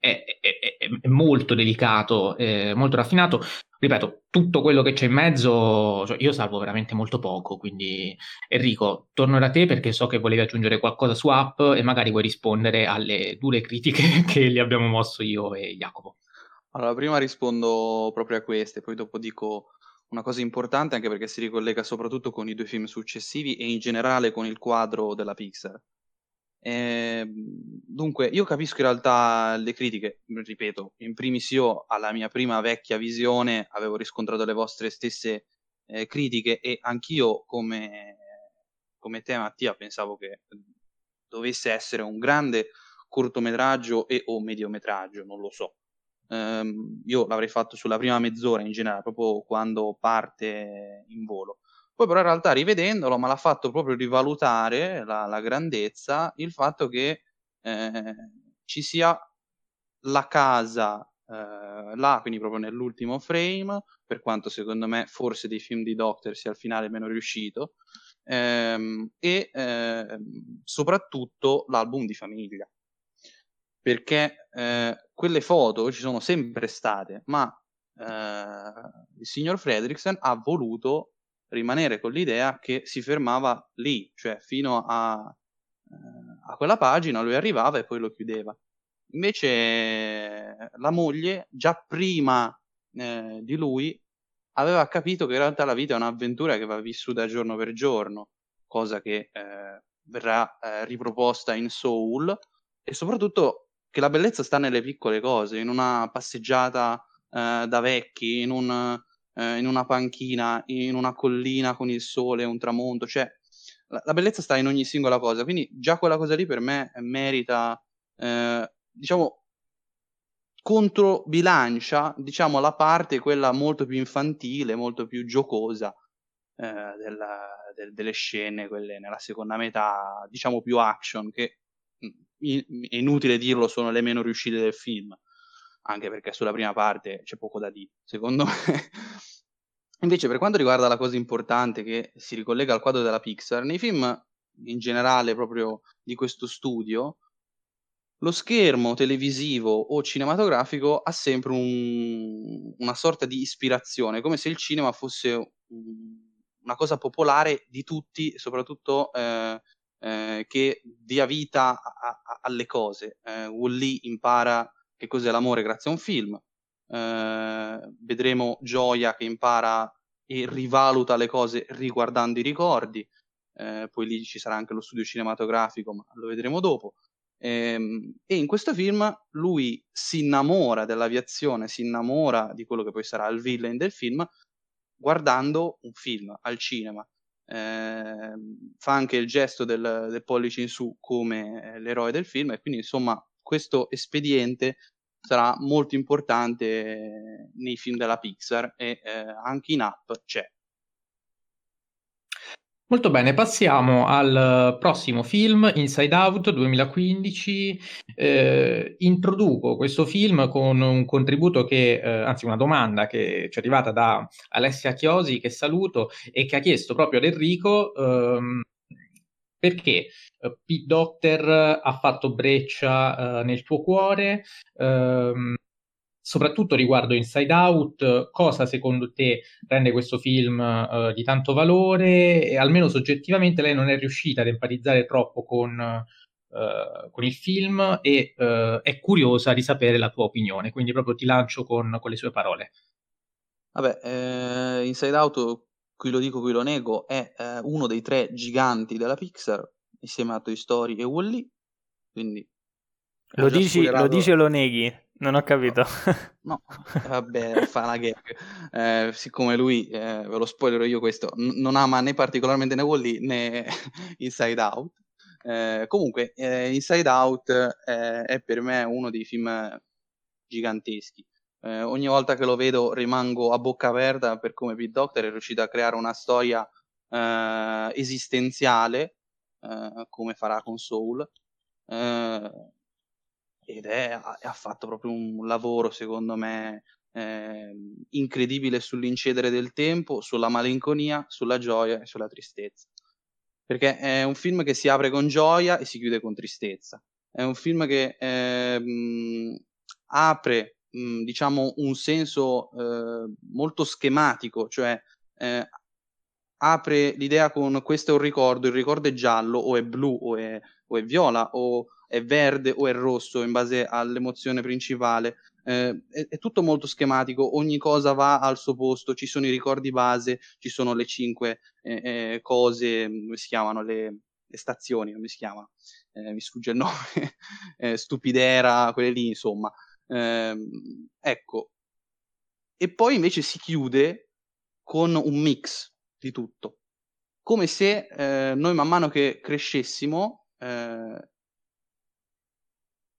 è, è, è molto delicato, è molto raffinato. Ripeto, tutto quello che c'è in mezzo, cioè io salvo veramente molto poco, quindi Enrico, torno da te perché so che volevi aggiungere qualcosa su app e magari vuoi rispondere alle dure critiche [LAUGHS] che gli abbiamo mosso io e Jacopo. Allora, prima rispondo proprio a queste, poi dopo dico una cosa importante anche perché si ricollega soprattutto con i due film successivi e in generale con il quadro della Pixar. Eh, dunque, io capisco in realtà le critiche, ripeto, in primis io alla mia prima vecchia visione avevo riscontrato le vostre stesse eh, critiche e anch'io come, come te Mattia pensavo che dovesse essere un grande cortometraggio e o mediometraggio, non lo so. Um, io l'avrei fatto sulla prima mezz'ora in generale, proprio quando parte in volo. Poi però in realtà rivedendolo mi ha fatto proprio rivalutare la, la grandezza il fatto che eh, ci sia la casa eh, là, quindi proprio nell'ultimo frame, per quanto secondo me forse dei film di Doctor sia al finale meno riuscito, ehm, e eh, soprattutto l'album di famiglia. Perché eh, quelle foto ci sono sempre state, ma eh, il signor Fredricksen ha voluto rimanere con l'idea che si fermava lì, cioè fino a, eh, a quella pagina lui arrivava e poi lo chiudeva. Invece la moglie, già prima eh, di lui, aveva capito che in realtà la vita è un'avventura che va vissuta giorno per giorno, cosa che eh, verrà eh, riproposta in Soul, e soprattutto che la bellezza sta nelle piccole cose, in una passeggiata eh, da vecchi, in un eh, in una panchina, in una collina con il sole, un tramonto, cioè la, la, bellezza sta in ogni singola cosa, quindi già quella cosa lì per me merita, eh, diciamo, controbilancia, diciamo, la parte quella molto più infantile, molto più giocosa eh, della, del, delle scene, quelle nella seconda metà, diciamo più action, che è inutile dirlo, sono le meno riuscite del film anche perché sulla prima parte c'è poco da dire, secondo me. [LAUGHS] Invece, per quanto riguarda la cosa importante che si ricollega al quadro della Pixar, nei film in generale proprio di questo studio, lo schermo televisivo o cinematografico ha sempre un, una sorta di ispirazione, come se il cinema fosse un, una cosa popolare di tutti, soprattutto eh, eh, che dia vita a, a, alle cose. Eh, Wall-E impara che cos'è l'amore grazie a un film. Eh, vedremo Gioia che impara e rivaluta le cose riguardando i ricordi. Eh, poi lì ci sarà anche lo studio cinematografico, ma lo vedremo dopo. Ehm, e in questo film lui si innamora dell'aviazione, si innamora di quello che poi sarà il villain del film, guardando un film al cinema. Eh, fa anche il gesto del, del pollice in su come l'eroe del film e quindi insomma questo espediente sarà molto importante nei film della Pixar e eh, anche in app c'è. Molto bene, passiamo al prossimo film, Inside Out 2015. Eh, introduco questo film con un contributo che, eh, anzi una domanda che ci è arrivata da Alessia Chiosi, che saluto, e che ha chiesto proprio ad Enrico ehm, perché uh, Pete Doctor ha fatto breccia uh, nel tuo cuore, um, soprattutto riguardo Inside Out, cosa secondo te rende questo film uh, di tanto valore e almeno soggettivamente lei non è riuscita ad empatizzare troppo con, con il film e è curiosa di sapere la tua opinione, quindi proprio ti lancio con, con le sue parole. Vabbè, eh, Inside Out qui lo dico, qui lo nego, è eh, uno dei tre giganti della Pixar, insieme a Toy Story e Wall-E, quindi... Lo dici, lo dici, o lo neghi? Non ho capito. No, [LAUGHS] vabbè, fa una gag. Eh, siccome lui, eh, ve lo spoilerò io questo, n- non ama né particolarmente né Wall-E né [LAUGHS] Inside Out. Eh, comunque, eh, Inside Out eh, è per me uno dei film giganteschi. Eh, ogni volta che lo vedo rimango a bocca aperta per come Pete Doctor è riuscito a creare una storia esistenziale, come farà con Soul ed è, ha fatto proprio un lavoro, secondo me, eh, incredibile sull'incedere del tempo, sulla malinconia, sulla gioia e sulla tristezza. Perché è un film che si apre con gioia e si chiude con tristezza. È un film che eh, mh, apre, mh, diciamo, un senso eh, molto schematico, cioè eh, apre l'idea con questo è un ricordo, il ricordo è giallo o è blu o è, o è viola o è verde o è rosso in base all'emozione principale. Eh, è, è, tutto molto schematico, ogni cosa va al suo posto, ci sono i ricordi base, ci sono le cinque eh, eh, cose, come si chiamano, le, le stazioni, come si chiama? Eh, mi sfugge il [LAUGHS] nome, eh, stupidera, quelle lì, insomma. Ehm, ecco. E poi invece si chiude con un mix di tutto, come se eh, noi man mano che crescessimo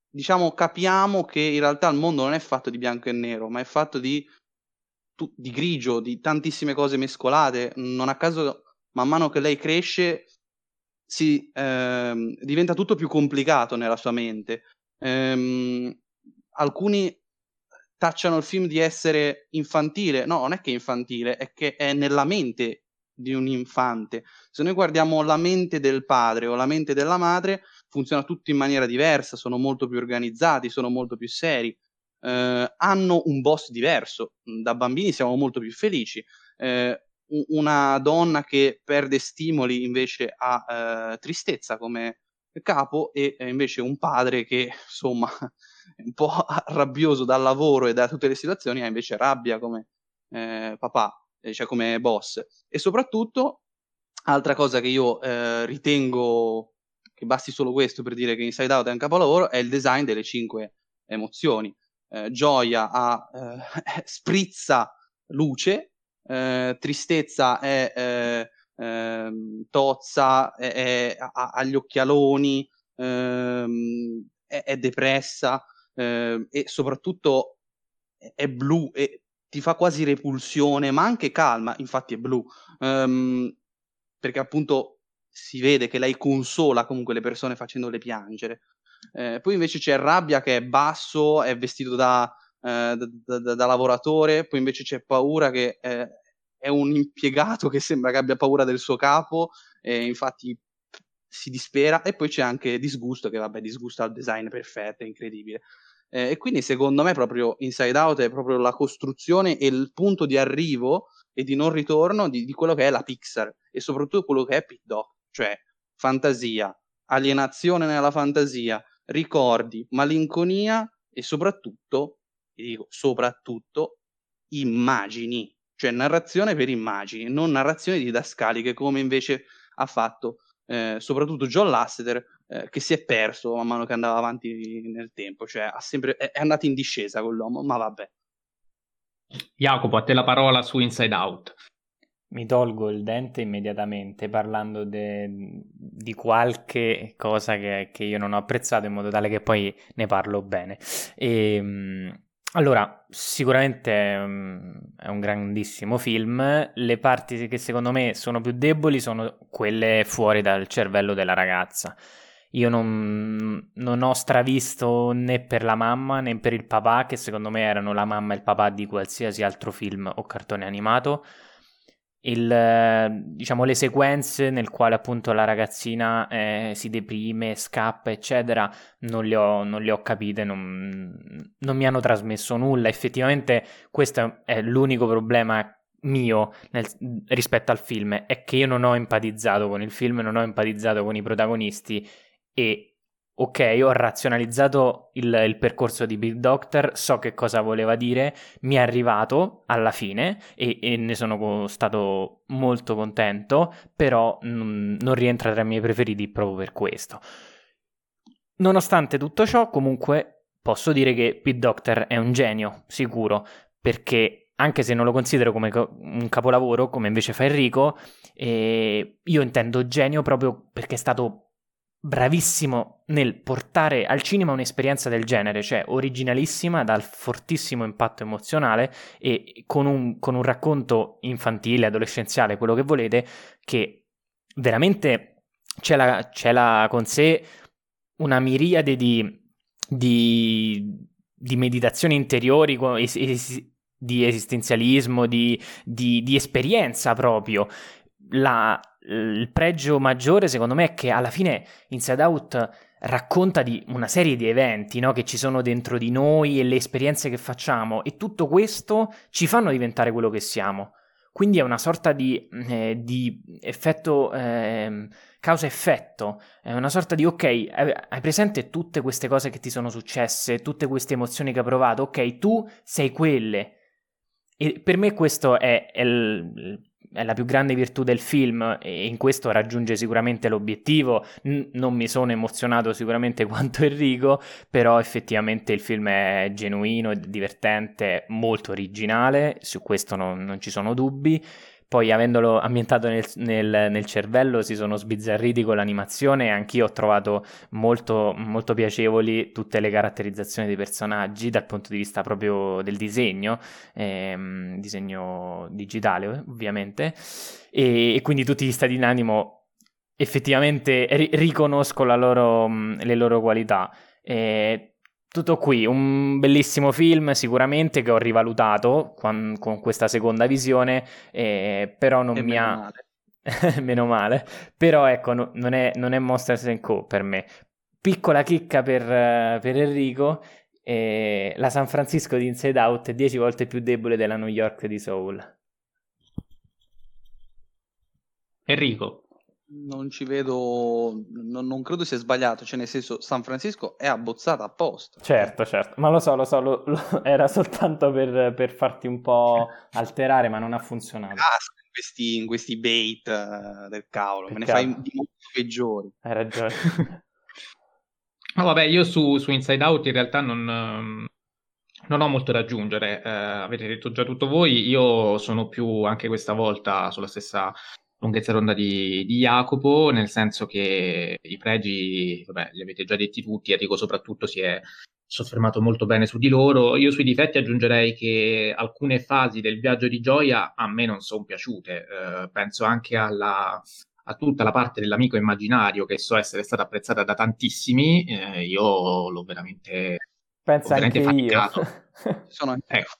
diciamo, capiamo che in realtà il mondo non è fatto di bianco e nero, ma è fatto di, di grigio, di tantissime cose mescolate. Non a caso, man mano che lei cresce, si, ehm, diventa tutto più complicato nella sua mente. Ehm, alcuni tacciano il film di essere infantile. No, non è che è infantile, è che è nella mente di un infante. Se noi guardiamo la mente del padre o la mente della madre, funziona tutto in maniera diversa, sono molto più organizzati, sono molto più seri, eh, hanno un boss diverso. Da bambini siamo molto più felici. Eh, una donna che perde stimoli invece ha eh, tristezza come capo e invece un padre che insomma è [LAUGHS] un po' rabbioso dal lavoro e da tutte le situazioni ha invece rabbia come eh, papà, eh, cioè come boss. E soprattutto, altra cosa che io eh, ritengo che basti solo questo per dire che Inside Out è un capolavoro, è il design delle cinque emozioni. Eh, gioia ha, eh, [LAUGHS] sprizza luce, eh, tristezza è eh, ehm, tozza, è, è, ha, ha, gli occhialoni, ehm, è, è, depressa ehm, e soprattutto è blu e ti fa quasi repulsione, ma anche calma, infatti è blu, um, perché appunto si vede che lei consola comunque le persone facendole piangere. Eh, poi invece c'è Rabbia che è basso, è vestito da, eh, da, da, da lavoratore, poi invece c'è Paura che eh, è un impiegato che sembra che abbia paura del suo capo e infatti si dispera e poi c'è anche Disgusto che vabbè disgusto al design perfetto, è incredibile. Eh, e quindi secondo me proprio Inside Out è proprio la costruzione e il punto di arrivo e di non ritorno di, di quello che è la Pixar e soprattutto quello che è Pit Doc cioè fantasia, alienazione nella fantasia, ricordi, malinconia e soprattutto, vi dico soprattutto, immagini, cioè narrazione per immagini, non narrazioni didascaliche come invece ha fatto eh, soprattutto John Lasseter eh, che si è perso man mano che andava avanti nel tempo, cioè sempre, è andato in discesa con l'uomo, ma vabbè. Jacopo, a te la parola su Inside Out. Mi tolgo il dente immediatamente parlando de, di qualche cosa che, che, io non ho apprezzato in modo tale che poi ne parlo bene. E, ehm, allora, sicuramente è un grandissimo film. Le parti che secondo me sono più deboli sono quelle fuori dal cervello della ragazza. Io non, non, ho stravisto né per la mamma né per il papà, che secondo me erano la mamma e il papà di qualsiasi altro film o cartone animato il, diciamo, le sequenze nel quale appunto la ragazzina eh, si deprime, scappa, eccetera, non le ho, non le ho capite, non, non, mi hanno trasmesso nulla. Effettivamente questo è l'unico problema mio nel, rispetto al film, è che io non ho empatizzato con il film, non ho empatizzato con i protagonisti e ok, ho razionalizzato il, il, percorso di Big Doctor, so che cosa voleva dire, mi è arrivato alla fine e, e ne sono stato molto contento, però mh, non rientra tra i miei preferiti proprio per questo. Nonostante tutto ciò, comunque posso dire che Big Doctor è un genio, sicuro, perché anche se non lo considero come un capolavoro, come invece fa Enrico, eh, io intendo genio proprio perché è stato bravissimo nel portare al cinema un'esperienza del genere, cioè originalissima, dal fortissimo impatto emozionale e con un, con un racconto infantile, adolescenziale, quello che volete, che veramente ce l'ha, ce l'ha con sé una miriade di, di, di meditazioni interiori, di esistenzialismo, di, di, di esperienza proprio. La, il pregio maggiore secondo me è che alla fine Inside Out racconta di una serie di eventi no? che ci sono dentro di noi e le esperienze che facciamo e tutto questo ci fanno diventare quello che siamo. Quindi è una sorta di, eh, di effetto eh, causa-effetto, è una sorta di ok, hai presente tutte queste cose che ti sono successe, tutte queste emozioni che hai provato, ok, tu sei quelle. E per me questo è, è il, è la più grande virtù del film e in questo raggiunge sicuramente l'obiettivo. N- non mi sono emozionato sicuramente [LAUGHS] quanto Enrico, però effettivamente il film è genuino, divertente, molto originale, su questo non, non ci sono dubbi poi avendolo ambientato nel, nel, nel, cervello si sono sbizzarriti con l'animazione e anch'io ho trovato molto, molto piacevoli tutte le caratterizzazioni dei personaggi dal punto di vista proprio del disegno, ehm, disegno digitale ovviamente, e, e, quindi tutti gli stati d'animo effettivamente ri- riconosco loro, le loro qualità. E tutto qui, un bellissimo film sicuramente che ho rivalutato con, con questa seconda visione, eh, però non e mi ha... Male. [LAUGHS] meno male, però ecco, no, non, è, non, è, Monsters Co per me. Piccola chicca per, per Enrico, eh, la San Francisco di Inside Out è 10 volte più debole della New York di Soul. Enrico non ci vedo, non, non, credo sia sbagliato, cioè nel senso San Francisco è abbozzata apposta. Certo, certo, ma lo so, lo so, lo, lo, [LAUGHS] era soltanto per, per, farti un po' alterare, ma non ha funzionato. Ah, in questi, in questi bait uh, del cavolo, Peccato. me ne fai di molto peggiori. Hai ragione. [LAUGHS] no, vabbè, io su, su, Inside Out in realtà non... Non ho molto da aggiungere, eh, avete detto già tutto voi, io sono più anche questa volta sulla stessa lunghezza d'onda di, di Jacopo, nel senso che i pregi, vabbè, li avete già detti tutti, Enrico soprattutto si è soffermato molto bene su di loro. Io sui difetti aggiungerei che alcune fasi del viaggio di gioia a me non sono piaciute. Eh, penso anche alla, a tutta la parte dell'amico immaginario che so essere stata apprezzata da tantissimi. Eh, io l'ho veramente, ho veramente faticato. [LAUGHS] Sono... Ecco.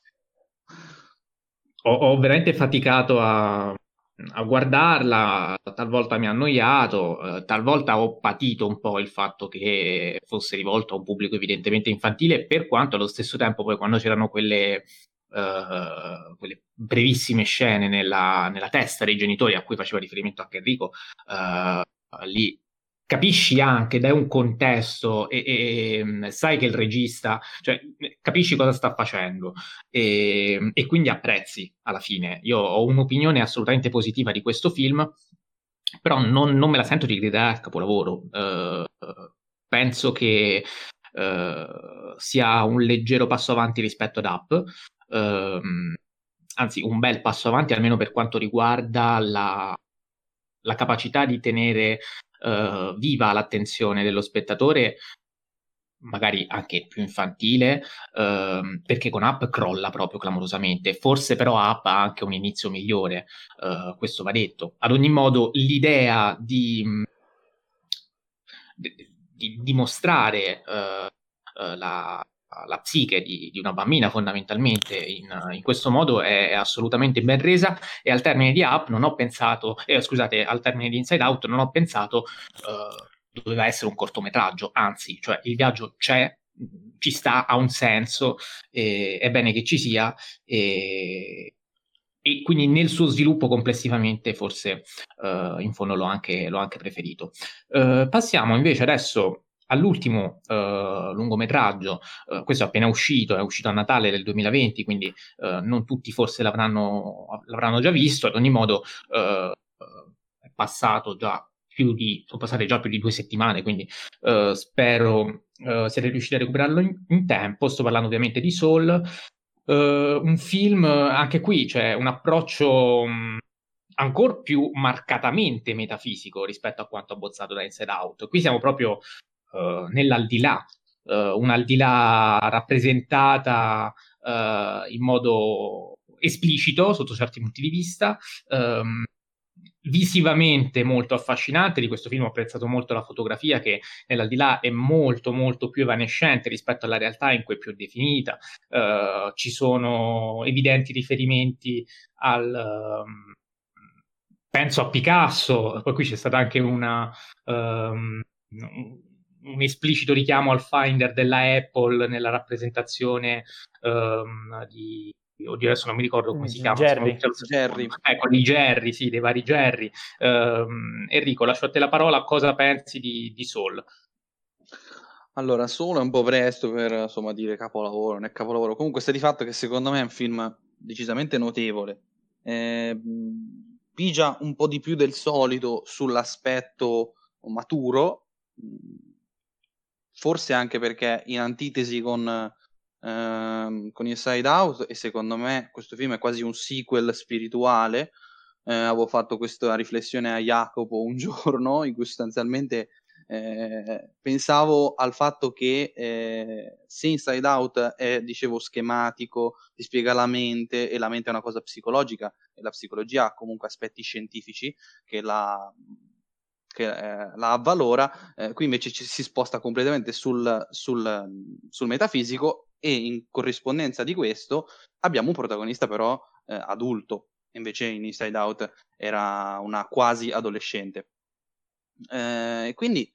Ho, ho veramente faticato a a guardarla, talvolta mi ha annoiato, eh, talvolta ho patito un po' il fatto che fosse rivolto a un pubblico evidentemente infantile, per quanto allo stesso tempo poi quando c'erano quelle, eh, quelle brevissime scene nella, nella, testa dei genitori a cui faceva riferimento anche Enrico, eh, lì capisci anche, dai un contesto e, e, mm, sai che il regista, cioè capisci cosa sta facendo e, e, quindi apprezzi alla fine. Io ho un'opinione assolutamente positiva di questo film, però non, non me la sento di gridare al capolavoro. Uh, penso che uh, sia un leggero passo avanti rispetto ad Up. Uh, anzi, un bel passo avanti almeno per quanto riguarda la, la capacità di tenere uh, viva l'attenzione dello spettatore, magari anche più infantile, uh, perché con App crolla proprio clamorosamente. Forse però App ha anche un inizio migliore, uh, questo va detto. Ad ogni modo, l'idea di, di, di mostrare la, la psiche di, di, una bambina fondamentalmente in, in questo modo è, è, assolutamente ben resa e al termine di Up non ho pensato, eh, scusate, al termine di Inside Out non ho pensato uh, doveva essere un cortometraggio, anzi, cioè il viaggio c'è, ci sta, ha un senso, eh, è bene che ci sia e, e quindi nel suo sviluppo complessivamente forse uh, in fondo l'ho anche, l'ho anche preferito. Uh, passiamo invece adesso all'ultimo uh, lungometraggio, uh, questo è appena uscito, è uscito a Natale del 2020, quindi uh, non tutti forse l'avranno, l'avranno, già visto, ad ogni modo è passato già più di, sono passate già più di due settimane, quindi spero siate riusciti a recuperarlo in, in, tempo, sto parlando ovviamente di Soul, un film anche qui, cioè un approccio... Mh, ancora più marcatamente metafisico rispetto a quanto abbozzato da Inside Out. Qui siamo proprio uh, nell'aldilà, uh, un'aldilà rappresentata uh, in modo esplicito sotto certi punti di vista. Um, visivamente molto affascinante di questo film ho apprezzato molto la fotografia che nell'aldilà è molto molto più evanescente rispetto alla realtà in cui è più definita uh, ci sono evidenti riferimenti al um, penso a Picasso poi qui c'è stata anche una um, un esplicito richiamo al Finder della Apple nella rappresentazione um, di oddio adesso non mi ricordo come si chiama Jerry, Jerry. ecco di Jerry sì dei vari Jerry. Um, Enrico lascio a te la parola cosa pensi di, di Soul allora Soul è un po' presto per insomma dire capolavoro non è capolavoro. Comunque sta di fatto che secondo me è un film decisamente notevole. Eh, pigia un po' di più del solito sull'aspetto maturo forse anche perché in antitesi con, ehm, con Inside Out e secondo me questo film è quasi un sequel spirituale. Eh, avevo fatto questa riflessione a Jacopo un [LAUGHS] giorno in cui sostanzialmente eh, pensavo al fatto che eh, se Inside Out è, dicevo, schematico, ti spiega la mente e la mente è una cosa psicologica e la psicologia ha comunque aspetti scientifici che la che eh, la avvalora, eh, qui invece ci si sposta completamente sul, sul, sul, metafisico e in corrispondenza di questo abbiamo un protagonista però eh, adulto, invece in Inside Out era una quasi adolescente. Eh, e quindi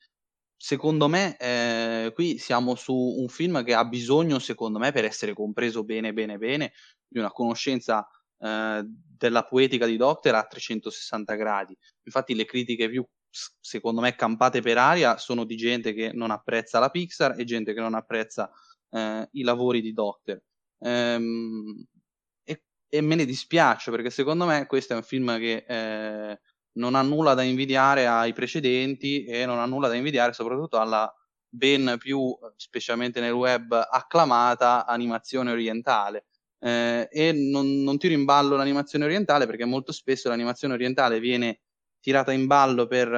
secondo me eh, qui siamo su un film che ha bisogno, secondo me, per essere compreso bene bene bene, di una conoscenza eh, della poetica di Docter a 360 gradi. Infatti le critiche più secondo me campate per aria sono di gente che non apprezza la Pixar e gente che non apprezza eh, i lavori di Doctor. Ehm, e, e, me ne dispiace perché secondo me questo è un film che eh, non ha nulla da invidiare ai precedenti e non ha nulla da invidiare soprattutto alla ben più, specialmente nel web, acclamata animazione orientale. Eh, e non, non tiro in ballo l'animazione orientale perché molto spesso l'animazione orientale viene tirata in ballo per,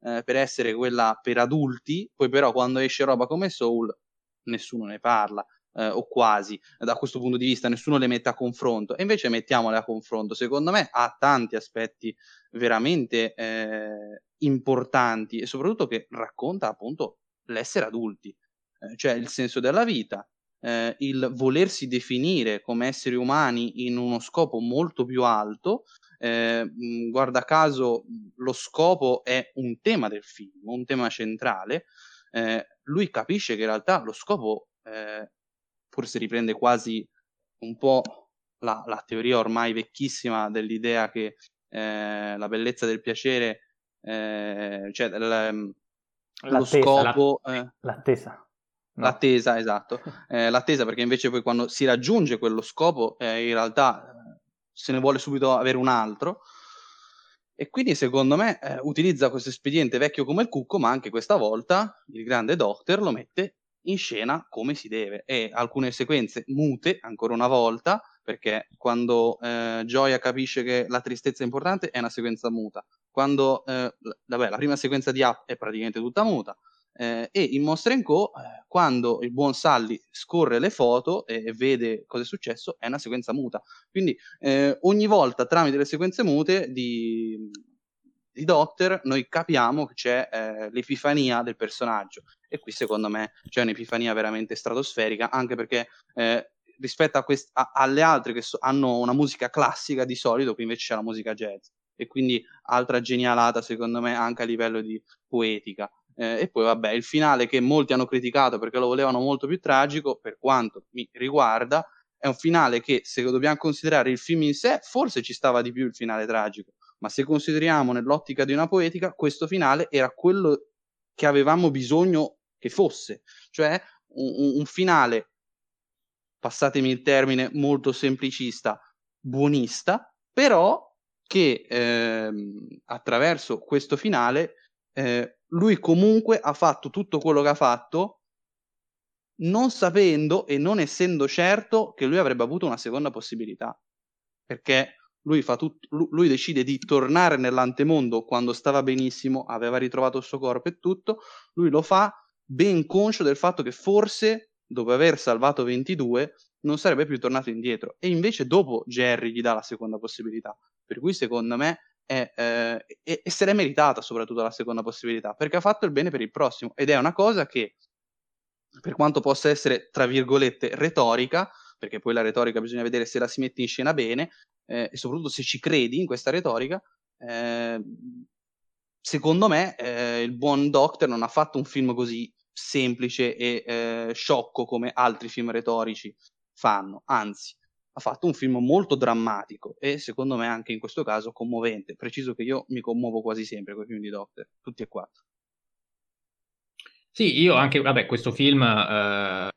eh, per essere quella per adulti, poi però quando esce roba come Soul nessuno ne parla. Eh, o quasi da questo punto di vista nessuno le mette a confronto e invece mettiamole a confronto secondo me ha tanti aspetti veramente eh, importanti e soprattutto che racconta appunto l'essere adulti eh, cioè il senso della vita eh, il volersi definire come esseri umani in uno scopo molto più alto eh, guarda caso lo scopo è un tema del film, un tema centrale, eh, lui capisce che in realtà lo scopo eh, forse riprende quasi un po' la, la, teoria ormai vecchissima dell'idea che eh, la bellezza del piacere, eh, cioè l, lo scopo... La, eh, l'attesa. No. L'attesa, esatto. [LAUGHS] Eh, l'attesa perché invece poi quando si raggiunge quello scopo, eh, in realtà se ne vuole subito avere un altro. E quindi secondo me eh, utilizza questo espediente vecchio come il cucco, ma anche questa volta il grande Doctor lo mette in scena come si deve. E alcune sequenze mute, ancora una volta, perché quando eh, Gioia capisce che la tristezza è importante è una sequenza muta. Quando eh, vabbè, la prima sequenza di Up è praticamente tutta muta. Eh, e in Monster Co, eh, quando il buon Sally scorre le foto e, e vede cosa è successo, è una sequenza muta. Quindi eh, ogni volta tramite le sequenze mute di, di Doctor noi capiamo che c'è eh, l'epifania del personaggio. E qui secondo me c'è un'epifania veramente stratosferica, anche perché eh, rispetto quest- a- alle altre che so- hanno una musica classica di solito, qui invece c'è la musica jazz. E quindi altra genialata secondo me anche a livello di poetica. Eh, e poi vabbè, il finale che molti hanno criticato perché lo volevano molto più tragico, per quanto mi riguarda, è un finale che se dobbiamo considerare il film in sé, forse ci stava di più il finale tragico, ma se consideriamo nell'ottica di una poetica, questo finale era quello che avevamo bisogno che fosse, cioè un, un finale, passatemi il termine, molto semplicista, buonista, però che ehm, attraverso questo finale eh, lui comunque ha fatto tutto quello che ha fatto non sapendo e non essendo certo che lui avrebbe avuto una seconda possibilità. Perché lui, tut- lui decide di tornare nell'antemondo quando stava benissimo, aveva ritrovato il suo corpo e tutto, lui lo fa ben conscio del fatto che forse, dopo aver salvato 22, non sarebbe più tornato indietro. E invece dopo Jerry gli dà la seconda possibilità. Per cui secondo me eh, e, e se l'è meritata soprattutto la seconda possibilità, perché ha fatto il bene per il prossimo. Ed è una cosa che, per quanto possa essere, tra virgolette, retorica, perché poi la retorica bisogna vedere se la si mette in scena bene, eh, e soprattutto se ci credi in questa retorica, eh, secondo me eh, il buon Doctor non ha fatto un film così semplice e eh, sciocco come altri film retorici fanno, anzi ha fatto un film molto drammatico e secondo me anche in questo caso commovente. Preciso che io mi commuovo quasi sempre con i film di Doctor, tutti e quattro. Sì, io anche, vabbè, questo film eh,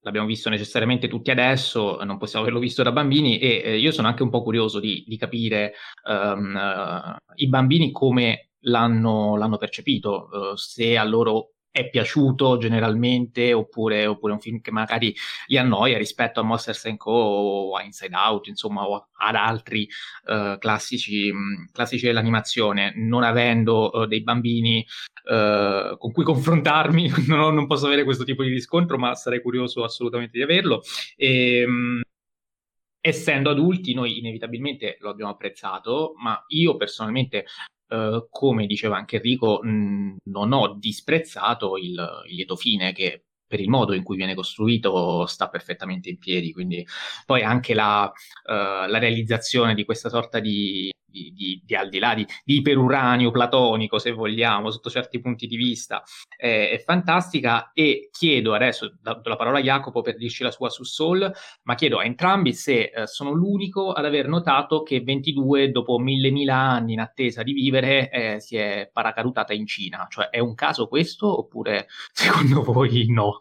l'abbiamo visto necessariamente tutti adesso, non possiamo averlo visto da bambini e eh, io sono anche un po' curioso di, di capire um, uh, i bambini come l'hanno, l'hanno percepito, uh, se a loro è piaciuto generalmente oppure, oppure, un film che magari li annoia rispetto a Monsters Co. o a Inside Out, insomma, o ad altri uh, classici, mh, classici, dell'animazione, non avendo uh, dei bambini uh, con cui confrontarmi, [LAUGHS] non, non, posso avere questo tipo di riscontro, ma sarei curioso assolutamente di averlo. E, mh, essendo adulti, noi inevitabilmente lo abbiamo apprezzato, ma io personalmente Uh, come diceva anche Enrico, mh, non ho disprezzato il, il, lieto fine che per il modo in cui viene costruito sta perfettamente in piedi, quindi poi anche la, uh, la realizzazione di questa sorta di, di, di, di, al di là di, di iperuranio platonico, se vogliamo, sotto certi punti di vista, eh, è fantastica e chiedo adesso, do la parola a Jacopo per dirci la sua su Soul, ma chiedo a entrambi se eh, sono l'unico ad aver notato che 22 dopo mille mila anni in attesa di vivere eh, si è paracadutata in Cina, cioè è un caso questo oppure [LAUGHS] secondo voi no?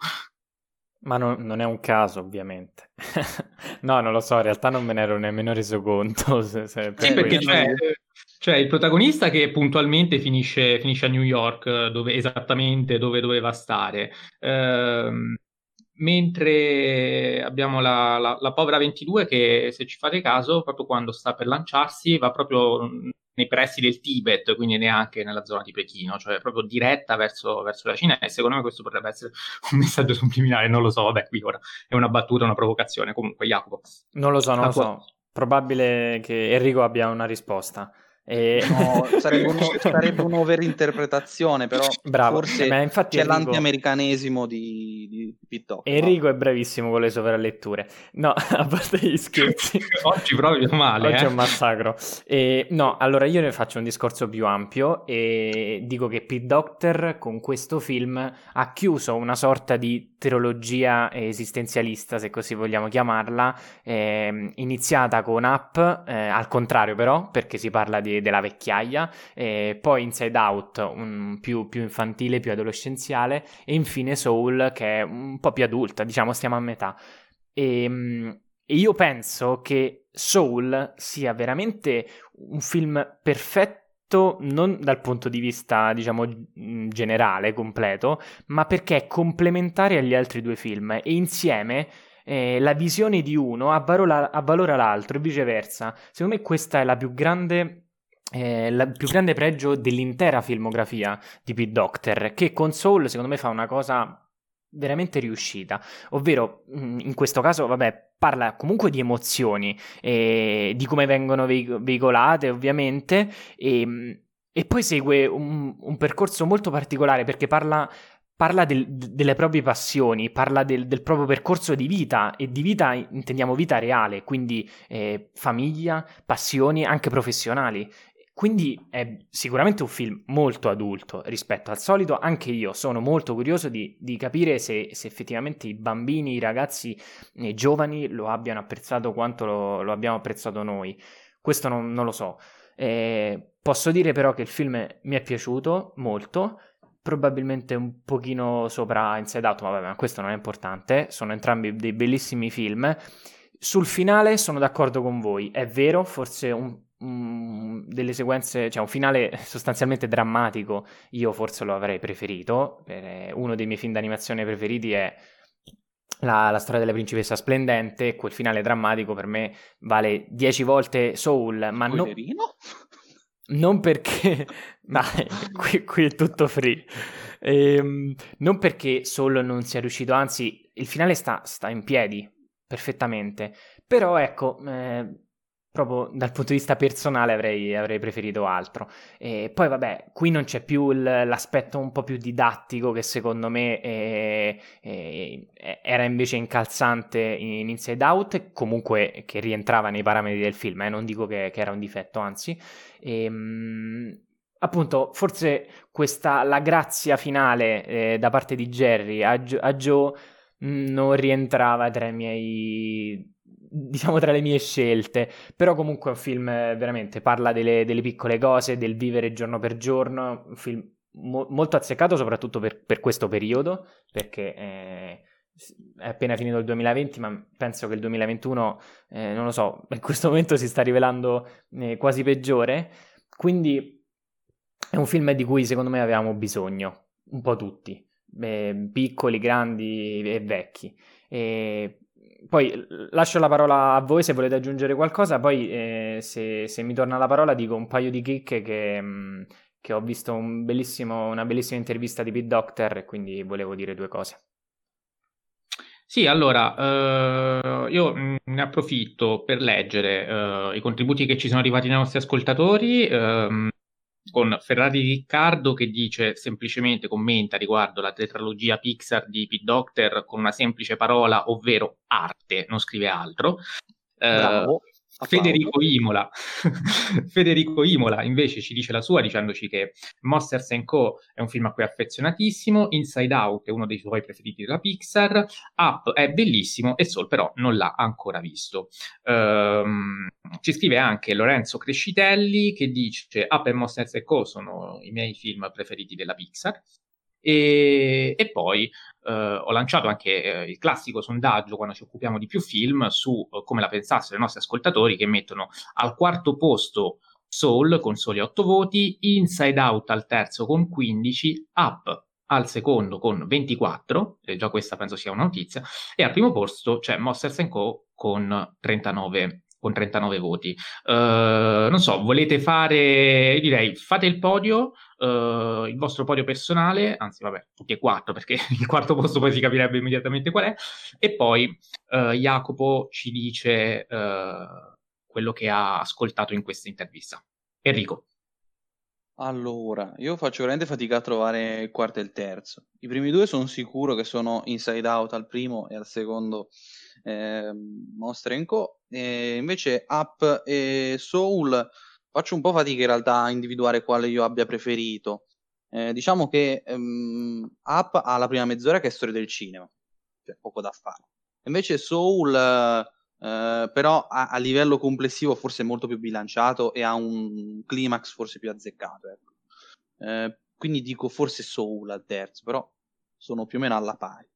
Ma no, non è un caso, ovviamente. [LAUGHS] no, non lo so, in realtà non me ne ero nemmeno reso conto. [LAUGHS] Se, se sì, perché c'è, cioè, il protagonista che puntualmente finisce, finisce, a New York, dove, esattamente dove doveva stare. Ehm, mentre abbiamo la, la, la, povera 22 che, se ci fate caso, proprio quando sta per lanciarsi, va proprio nei pressi del Tibet, quindi neanche nella zona di Pechino, cioè proprio diretta verso, verso, la Cina e secondo me questo potrebbe essere un [LAUGHS] messaggio subliminale, non lo so, vabbè qui ora è una battuta, una provocazione, comunque Jacopo. Non lo so, non lo so, probabile che Enrico abbia una risposta. E... No, [LAUGHS] sarebbe, uno, sarebbe, un'overinterpretazione, però Bravo. forse Ma infatti c'è Enrico... l'antiamericanesimo di, di Pittock. Enrico no? è bravissimo con le sovraletture. No, [LAUGHS] a parte gli scherzi. [LAUGHS] Oggi proprio male. Oggi eh? è un massacro. E, no, allora io ne faccio un discorso più ampio e dico che Pete Doctor con questo film ha chiuso una sorta di trilogia esistenzialista, se così vogliamo chiamarla, eh, iniziata con Up, eh, al contrario però, perché si parla di della vecchiaia, eh, poi Inside Out più, più, infantile, più adolescenziale e infine Soul che è un po' più adulta, diciamo stiamo a metà. E, ehm, e io penso che Soul sia veramente un film perfetto non dal punto di vista, diciamo, generale, completo, ma perché è complementare agli altri due film e insieme eh, la visione di uno avvalora, avvalora l'altro e viceversa. Secondo me questa è la più grande eh, il più grande pregio dell'intera filmografia di Pete Doctor, che con Soul secondo me fa una cosa veramente riuscita, ovvero mm, in questo caso, vabbè, parla comunque di emozioni, e di come vengono veicolate ovviamente, e, mm, e poi segue un, un, percorso molto particolare perché parla parla del, delle proprie passioni, parla del, del, proprio percorso di vita e di vita intendiamo vita reale, quindi eh, famiglia, passioni anche professionali quindi è sicuramente un film molto adulto rispetto al solito. Anche io sono molto curioso di, di capire se, se, effettivamente i bambini, i ragazzi, i giovani lo abbiano apprezzato quanto lo, lo abbiamo apprezzato noi. Questo non, non lo so. Eh, posso dire però che il film mi è piaciuto molto probabilmente un pochino sopra Inside Out, ma vabbè, ma questo non è importante, sono entrambi dei bellissimi film. Sul finale sono d'accordo con voi, è vero, forse un, un, delle sequenze, cioè un finale [LAUGHS] sostanzialmente drammatico, io forse lo avrei preferito, uno dei miei film d'animazione preferiti è la, la, storia della principessa splendente, quel finale drammatico per me vale dieci volte Soul, ma no, non perché... [LAUGHS] Dai, [LAUGHS] qui, qui, è tutto free. Ehm, non perché Soul non sia riuscito, anzi il finale sta, sta in piedi perfettamente, però ecco... Eh, proprio dal punto di vista personale avrei, avrei preferito altro. E poi vabbè, qui non c'è più l'aspetto un po' più didattico che secondo me è, è, era invece incalzante in Inside Out, comunque che rientrava nei parametri del film, eh? non dico che, che, era un difetto, anzi. E, ehm, appunto, forse questa, la grazia finale eh, da parte di Jerry a, a Joe mm, non rientrava tra i miei diciamo tra le mie scelte, però comunque è un film eh, veramente parla delle, delle piccole cose, del vivere giorno per giorno, un film mo- molto azzeccato soprattutto per, per, questo periodo, perché eh, è appena finito il 2020, ma penso che il 2021, eh, non lo so, [LAUGHS] in questo momento si sta rivelando eh, quasi peggiore, quindi è un film di cui secondo me avevamo bisogno, un po' tutti, eh, piccoli, grandi e vecchi. E poi lascio la parola a voi se volete aggiungere qualcosa, poi eh, se, se, mi torna la parola dico un paio di chicche che, mm, che ho visto un una bellissima intervista di Pete Doctor e quindi volevo dire due cose. Sì, allora, eh, io mm, ne approfitto per leggere eh, i contributi che ci sono arrivati dai nostri ascoltatori. Eh, con Ferrari Riccardo che dice semplicemente, commenta riguardo la tetralogia Pixar di Pete Doctor con una semplice parola, ovvero arte, non scrive altro. Bravo. Federico Imola. [LAUGHS] Federico Imola invece ci dice la sua dicendoci che Monsters Co. è un film a cui è affezionatissimo, Inside Out è uno dei suoi preferiti della Pixar, Up è bellissimo e Soul però non l'ha ancora visto. Um, ci scrive anche Lorenzo Crescitelli che dice Up e Monsters Co. sono i miei film preferiti della Pixar. E, e poi eh, ho lanciato anche eh, il classico sondaggio quando ci occupiamo di più film su eh, come la pensassero i nostri ascoltatori che mettono al quarto posto Soul con soli 8 voti, Inside Out al terzo con 15, Up al secondo con 24, e già questa penso sia una notizia, e al primo posto c'è Monsters Co. con 39 con 39 voti. Uh, non so, volete fare, direi, fate il podio, uh, il vostro podio personale, anzi vabbè, tutti e quattro, perché [LAUGHS] il quarto posto poi si capirebbe immediatamente qual è, e poi uh, Jacopo ci dice quello che ha ascoltato in questa intervista. Enrico. Allora, io faccio veramente fatica a trovare il quarto e il terzo. I primi due sono sicuro che sono Inside Out al primo e al secondo eh, Monster Co. E invece Up e Soul faccio un po' fatica in realtà a individuare quale io abbia preferito. Eh, diciamo che um, Up ha la prima mezz'ora che è storia del cinema, cioè poco da fare. Invece Soul, eh, però, a, a, livello complessivo forse è molto più bilanciato e ha un climax forse più azzeccato. Ecco. Eh, quindi dico forse Soul al terzo, però sono più o meno alla pari.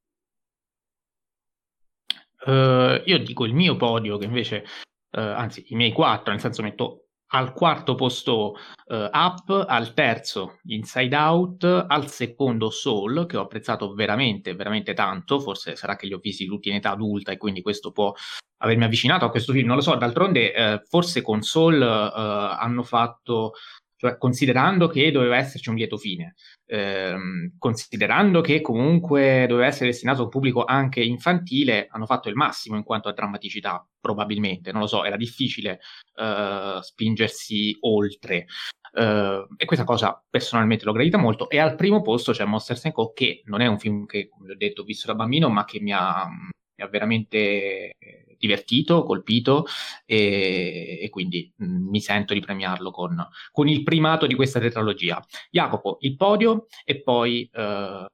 Uh, io dico il mio podio, che invece, uh, anzi, i miei quattro, nel senso metto al quarto posto uh, Up, al terzo Inside Out, al secondo Soul, che ho apprezzato veramente, veramente tanto, forse sarà che li ho visti tutti in età adulta e quindi questo può avermi avvicinato a questo film, non lo so, d'altronde forse con Soul hanno fatto considerando che doveva esserci un lieto fine, ehm, considerando che comunque doveva essere destinato a un pubblico anche infantile, hanno fatto il massimo in quanto a drammaticità, probabilmente, non lo so, era difficile eh, spingersi oltre. Uh, e questa cosa personalmente l'ho gradita molto. E al primo posto c'è Monsters Co., che non è un film che, come ho detto, ho visto da bambino, ma che mi ha, mi ha veramente divertito, colpito e, e quindi mm, mi sento di premiarlo con, con, il primato di questa tetralogia. Jacopo, il podio e poi uh,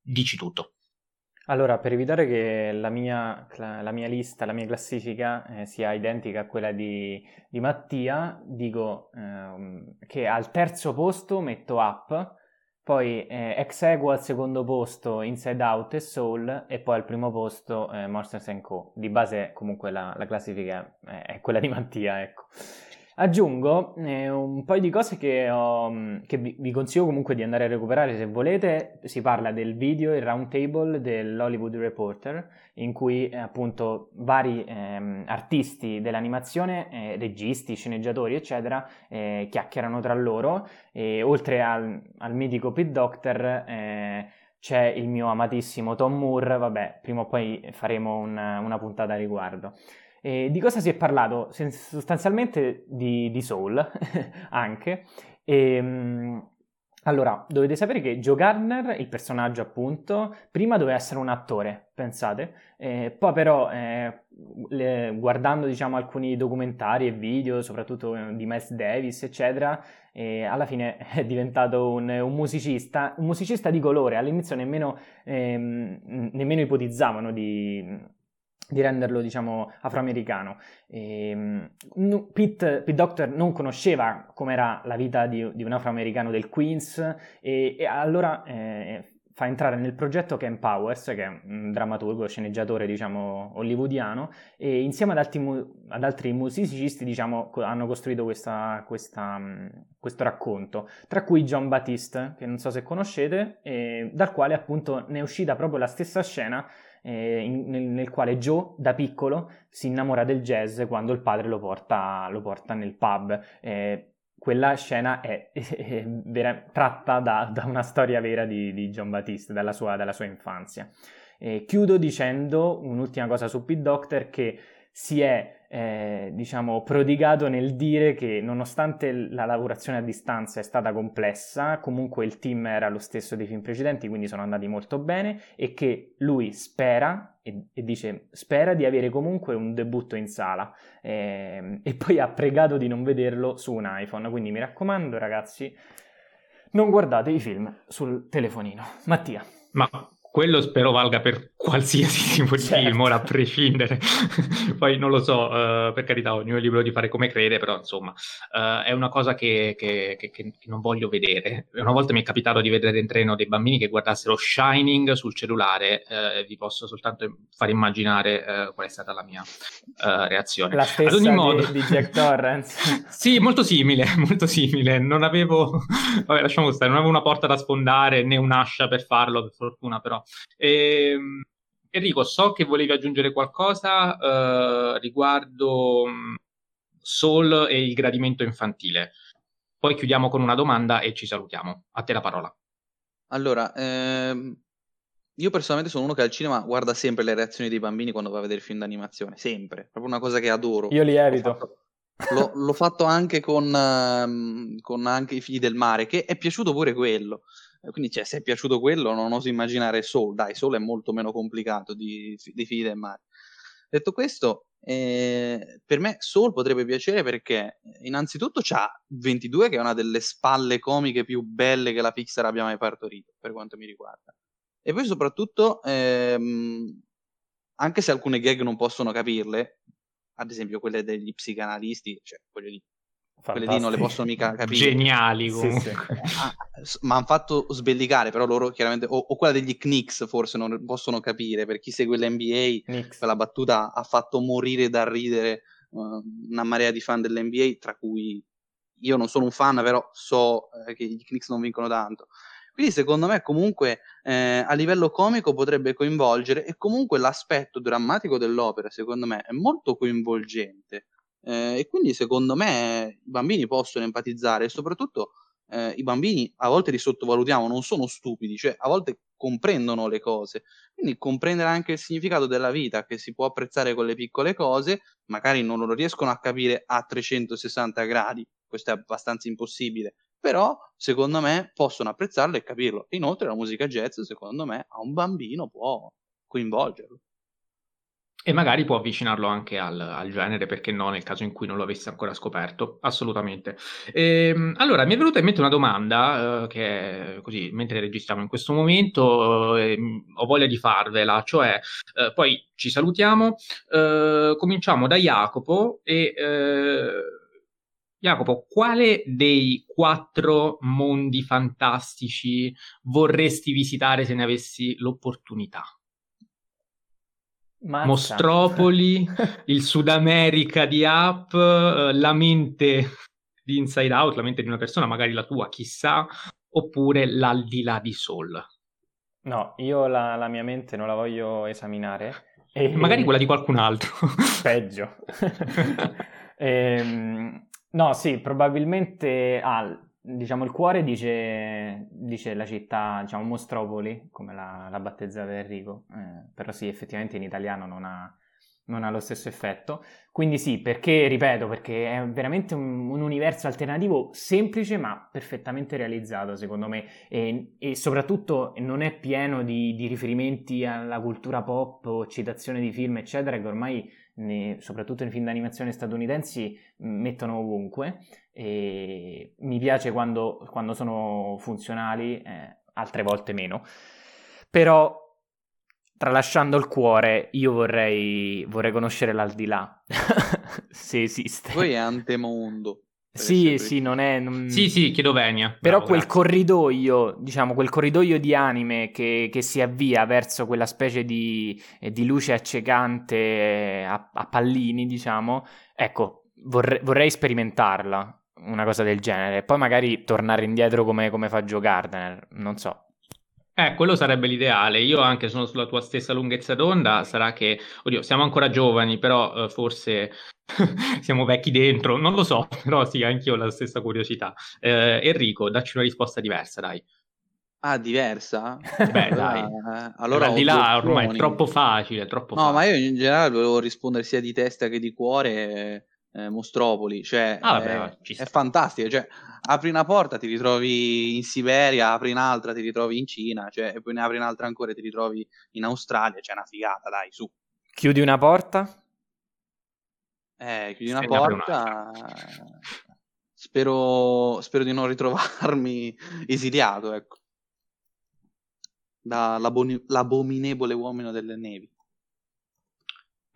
dici tutto. Allora, per evitare che la mia, la mia lista, la mia classifica eh, sia identica a quella di, di Mattia, dico ehm, che al terzo posto metto Up, poi eh, ex equo al secondo posto Inside Out e Soul e poi al primo posto eh, Monsters Co. Di base comunque la, la classifica è, è quella di Mattia, ecco. Aggiungo eh, un paio di cose che, ho, che vi, vi, consiglio comunque di andare a recuperare se volete. Si parla del video, il roundtable dell'Hollywood Reporter, in cui eh, appunto vari eh, artisti dell'animazione, eh, registi, sceneggiatori, eccetera, eh, chiacchierano tra loro. E oltre al, al mitico Pete Doctor eh, c'è il mio amatissimo Tom Moore, vabbè, prima o poi faremo una, una puntata a riguardo. E di cosa si è parlato? Sostanzialmente di, di Soul, [LAUGHS] anche. E, ehm, allora, dovete sapere che Joe Gardner, il personaggio appunto, prima doveva essere un attore, pensate, eh, poi però eh, le, guardando diciamo alcuni documentari e video, soprattutto di Miles Davis, eccetera, eh, alla fine [LAUGHS] è diventato un, un, musicista, un musicista di colore, all'inizio nemmeno, ehm, nemmeno ipotizzavano di di renderlo, diciamo, afroamericano. E, ehm, Pete, Pete Doctor non conosceva com'era la vita di, di un afroamericano del Queens e, e allora eh, fa entrare nel progetto Ken Powers, che è un drammaturgo, sceneggiatore, diciamo, hollywoodiano, e insieme ad altri, ad altri musicisti, diciamo, hanno costruito questa, questa, questo racconto, tra cui John Batiste, che non so se conoscete, dal quale appunto ne è uscita proprio la stessa scena eh, in, nel, nel, quale Joe da piccolo si innamora del jazz quando il padre lo porta, lo porta nel pub. Eh, quella scena è, [LAUGHS] è vera, tratta da, da, una storia vera di, di John Batiste, dalla sua, dalla sua infanzia. Eh, chiudo dicendo un'ultima cosa su Pete Doctor che si è eh, diciamo, prodigato nel dire che nonostante la lavorazione a distanza è stata complessa, comunque il team era lo stesso dei film precedenti, quindi sono andati molto bene e che lui spera, e, e dice, spera di avere comunque un debutto in sala eh, e poi ha pregato di non vederlo su un iPhone, quindi mi raccomando ragazzi, non guardate i film sul telefonino. Mattia. Ma quello spero valga per [LAUGHS] qualsiasi tipo di certo. film, ora a prescindere. [LAUGHS] Poi non lo so, uh, per carità, ognuno è libero di fare come crede, però insomma uh, è una cosa che, che, che, che, non voglio vedere. Una volta mi è capitato di vedere in treno dei bambini che guardassero Shining sul cellulare, uh, vi posso soltanto far immaginare qual è stata la mia reazione. La stessa Ad ogni modo... di, di Jack [LAUGHS] Torrance. sì, molto simile, molto simile. Non avevo, vabbè lasciamo stare, non avevo una porta da sfondare né un'ascia per farlo, per fortuna però. E, ehm, Enrico, so che volevi aggiungere qualcosa uh, riguardo um, Soul e il gradimento infantile. Poi chiudiamo con una domanda e ci salutiamo. A te la parola. Allora, ehm, io personalmente sono uno che al cinema guarda sempre le reazioni dei bambini quando va a vedere film d'animazione, sempre, proprio una cosa che adoro. Io li evito. L'ho fatto, l'ho, l'ho fatto anche con, uh, con anche i figli del mare, che è piaciuto pure quello. Quindi, cioè, se è piaciuto quello, non oso immaginare Soul. Dai, Soul è molto meno complicato di, di Figli del Mare. Detto questo, eh, per me Soul potrebbe piacere perché innanzitutto c'ha 22 che è una delle spalle comiche più belle che la Pixar abbia mai partorito, per quanto mi riguarda. E poi soprattutto, ehm, anche se alcune gag non possono capirle, ad esempio quelle degli psicanalisti, cioè voglio dire, quelle lì non le possono mica capire. Geniali comunque. Sì, sì. Ah, ma hanno fatto sbellicare, però loro chiaramente, o, o, quella degli Knicks forse non possono capire, per chi segue l'NBA, Knicks. quella battuta ha fatto morire da ridere uh, una marea di fan dell'NBA, tra cui io non sono un fan, però so eh, che i Knicks non vincono tanto. Quindi secondo me comunque eh, a livello comico potrebbe coinvolgere e comunque l'aspetto drammatico dell'opera secondo me è molto coinvolgente eh, e quindi secondo me i bambini possono empatizzare e soprattutto eh, i bambini a volte li sottovalutiamo, non sono stupidi, cioè a volte comprendono le cose. Quindi comprendere anche il significato della vita che si può apprezzare con le piccole cose, magari non lo riescono a capire a 360 gradi, questo è abbastanza impossibile, però secondo me possono apprezzarlo e capirlo. Inoltre la musica jazz, secondo me, a un bambino può coinvolgerlo. E magari può avvicinarlo anche al, al, genere, perché no, nel caso in cui non lo avesse ancora scoperto. Assolutamente. Ehm, allora, mi è venuta in mente una domanda uh, che così, mentre registriamo in questo momento, uh, ho voglia di farvela, cioè, uh, poi ci salutiamo, cominciamo da Jacopo e Jacopo, quale dei quattro mondi fantastici vorresti visitare se ne avessi l'opportunità? Mazza. Mostropoli, [LAUGHS] il Sud America di Up, eh, la mente di Inside Out, la mente di una persona, magari la tua, chissà, oppure l'aldilà di Soul. No, io la, la mia mente non la voglio esaminare. E... Magari quella di qualcun altro. [LAUGHS] Peggio. [LAUGHS] ehm, no, sì, probabilmente ah, diciamo il cuore dice, dice la città, diciamo Mostropoli, come l'ha, l'ha battezzata Enrico, eh, però sì, effettivamente in italiano non ha, non ha lo stesso effetto. Quindi sì, perché, ripeto, perché è veramente un, un universo alternativo semplice ma perfettamente realizzato, secondo me, e, e soprattutto non è pieno di, di, riferimenti alla cultura pop o citazioni di film, eccetera, che ormai, ne, soprattutto nei film d'animazione statunitensi, mettono ovunque. E mi piace quando, quando sono funzionali, eh, altre volte meno. Però tralasciando il cuore, io vorrei, vorrei conoscere l'aldilà, [LAUGHS] se esiste. Poi è antemondo. Sì, sì, non è... Non... Sì, sì, chiedo venia. Però Bravo, quel grazie. corridoio, diciamo, quel corridoio di anime che, che, si avvia verso quella specie di, eh, di luce accecante a, a, pallini, diciamo, ecco, vorrei, vorrei, sperimentarla, una cosa del genere. Poi magari tornare indietro come, come fa Joe Gardner, non so. Eh, quello sarebbe l'ideale. Io anche sono sulla tua stessa lunghezza d'onda. Sarà che, oddio, siamo ancora giovani, però eh, forse [LAUGHS] siamo vecchi dentro. Non lo so, [LAUGHS] però sì, anch'io ho la stessa curiosità. Eh, Enrico, dacci una risposta diversa, dai. Ah, diversa? [LAUGHS] Beh, dai. Eh, allora, di là ormai è troppo facile, troppo no, facile. ma io in generale volevo rispondere sia di testa che di cuore eh, Mostropoli, cioè ah, vabbè, è, è fantastico, cioè apri una porta ti ritrovi in Siberia, apri un'altra ti ritrovi in Cina, cioè, e poi ne apri un'altra ancora e ti ritrovi in Australia, c'è cioè una figata, dai, su. Chiudi una porta? Eh, chiudi una porta. Spero, spero di non ritrovarmi [LAUGHS] esiliato, ecco. Dall'abominevole uomo delle nevi.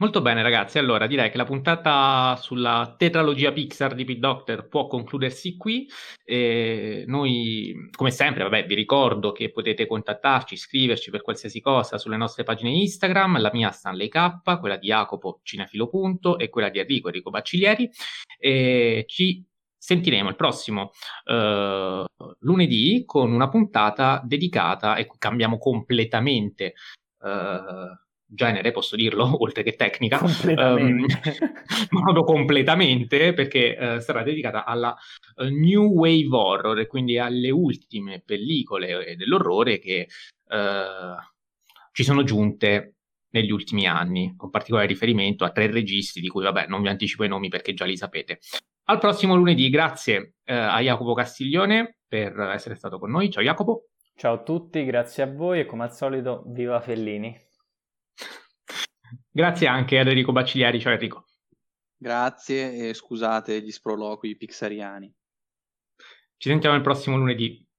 Molto bene ragazzi, allora direi che la puntata sulla tetralogia Pixar di Pete Doctor può concludersi qui. E noi, come sempre, vabbè, vi ricordo che potete contattarci, scriverci per qualsiasi cosa sulle nostre pagine Instagram, la mia Stanley K, quella di Jacopo Cinefilo Punto e quella di Enrico Enrico Bacciglieri. E ci sentiremo il prossimo uh, lunedì con una puntata dedicata e cambiamo completamente. Uh, genere, posso dirlo, [LAUGHS] oltre che tecnica, completamente. [LAUGHS] Um, proprio completamente, perché uh, sarà dedicata alla uh, New Wave Horror, e quindi alle ultime pellicole dell'orrore che uh, ci sono giunte negli ultimi anni, con particolare riferimento a tre registi di cui, vabbè, non vi anticipo i nomi perché già li sapete. Al prossimo lunedì, grazie a Jacopo Castiglione per essere stato con noi. Ciao Jacopo. Ciao a tutti, grazie a voi e come al solito, viva Fellini. Grazie anche ad Enrico Baccigliari. Ciao Enrico. Grazie e scusate gli sproloqui pixariani. Ci sentiamo il prossimo lunedì.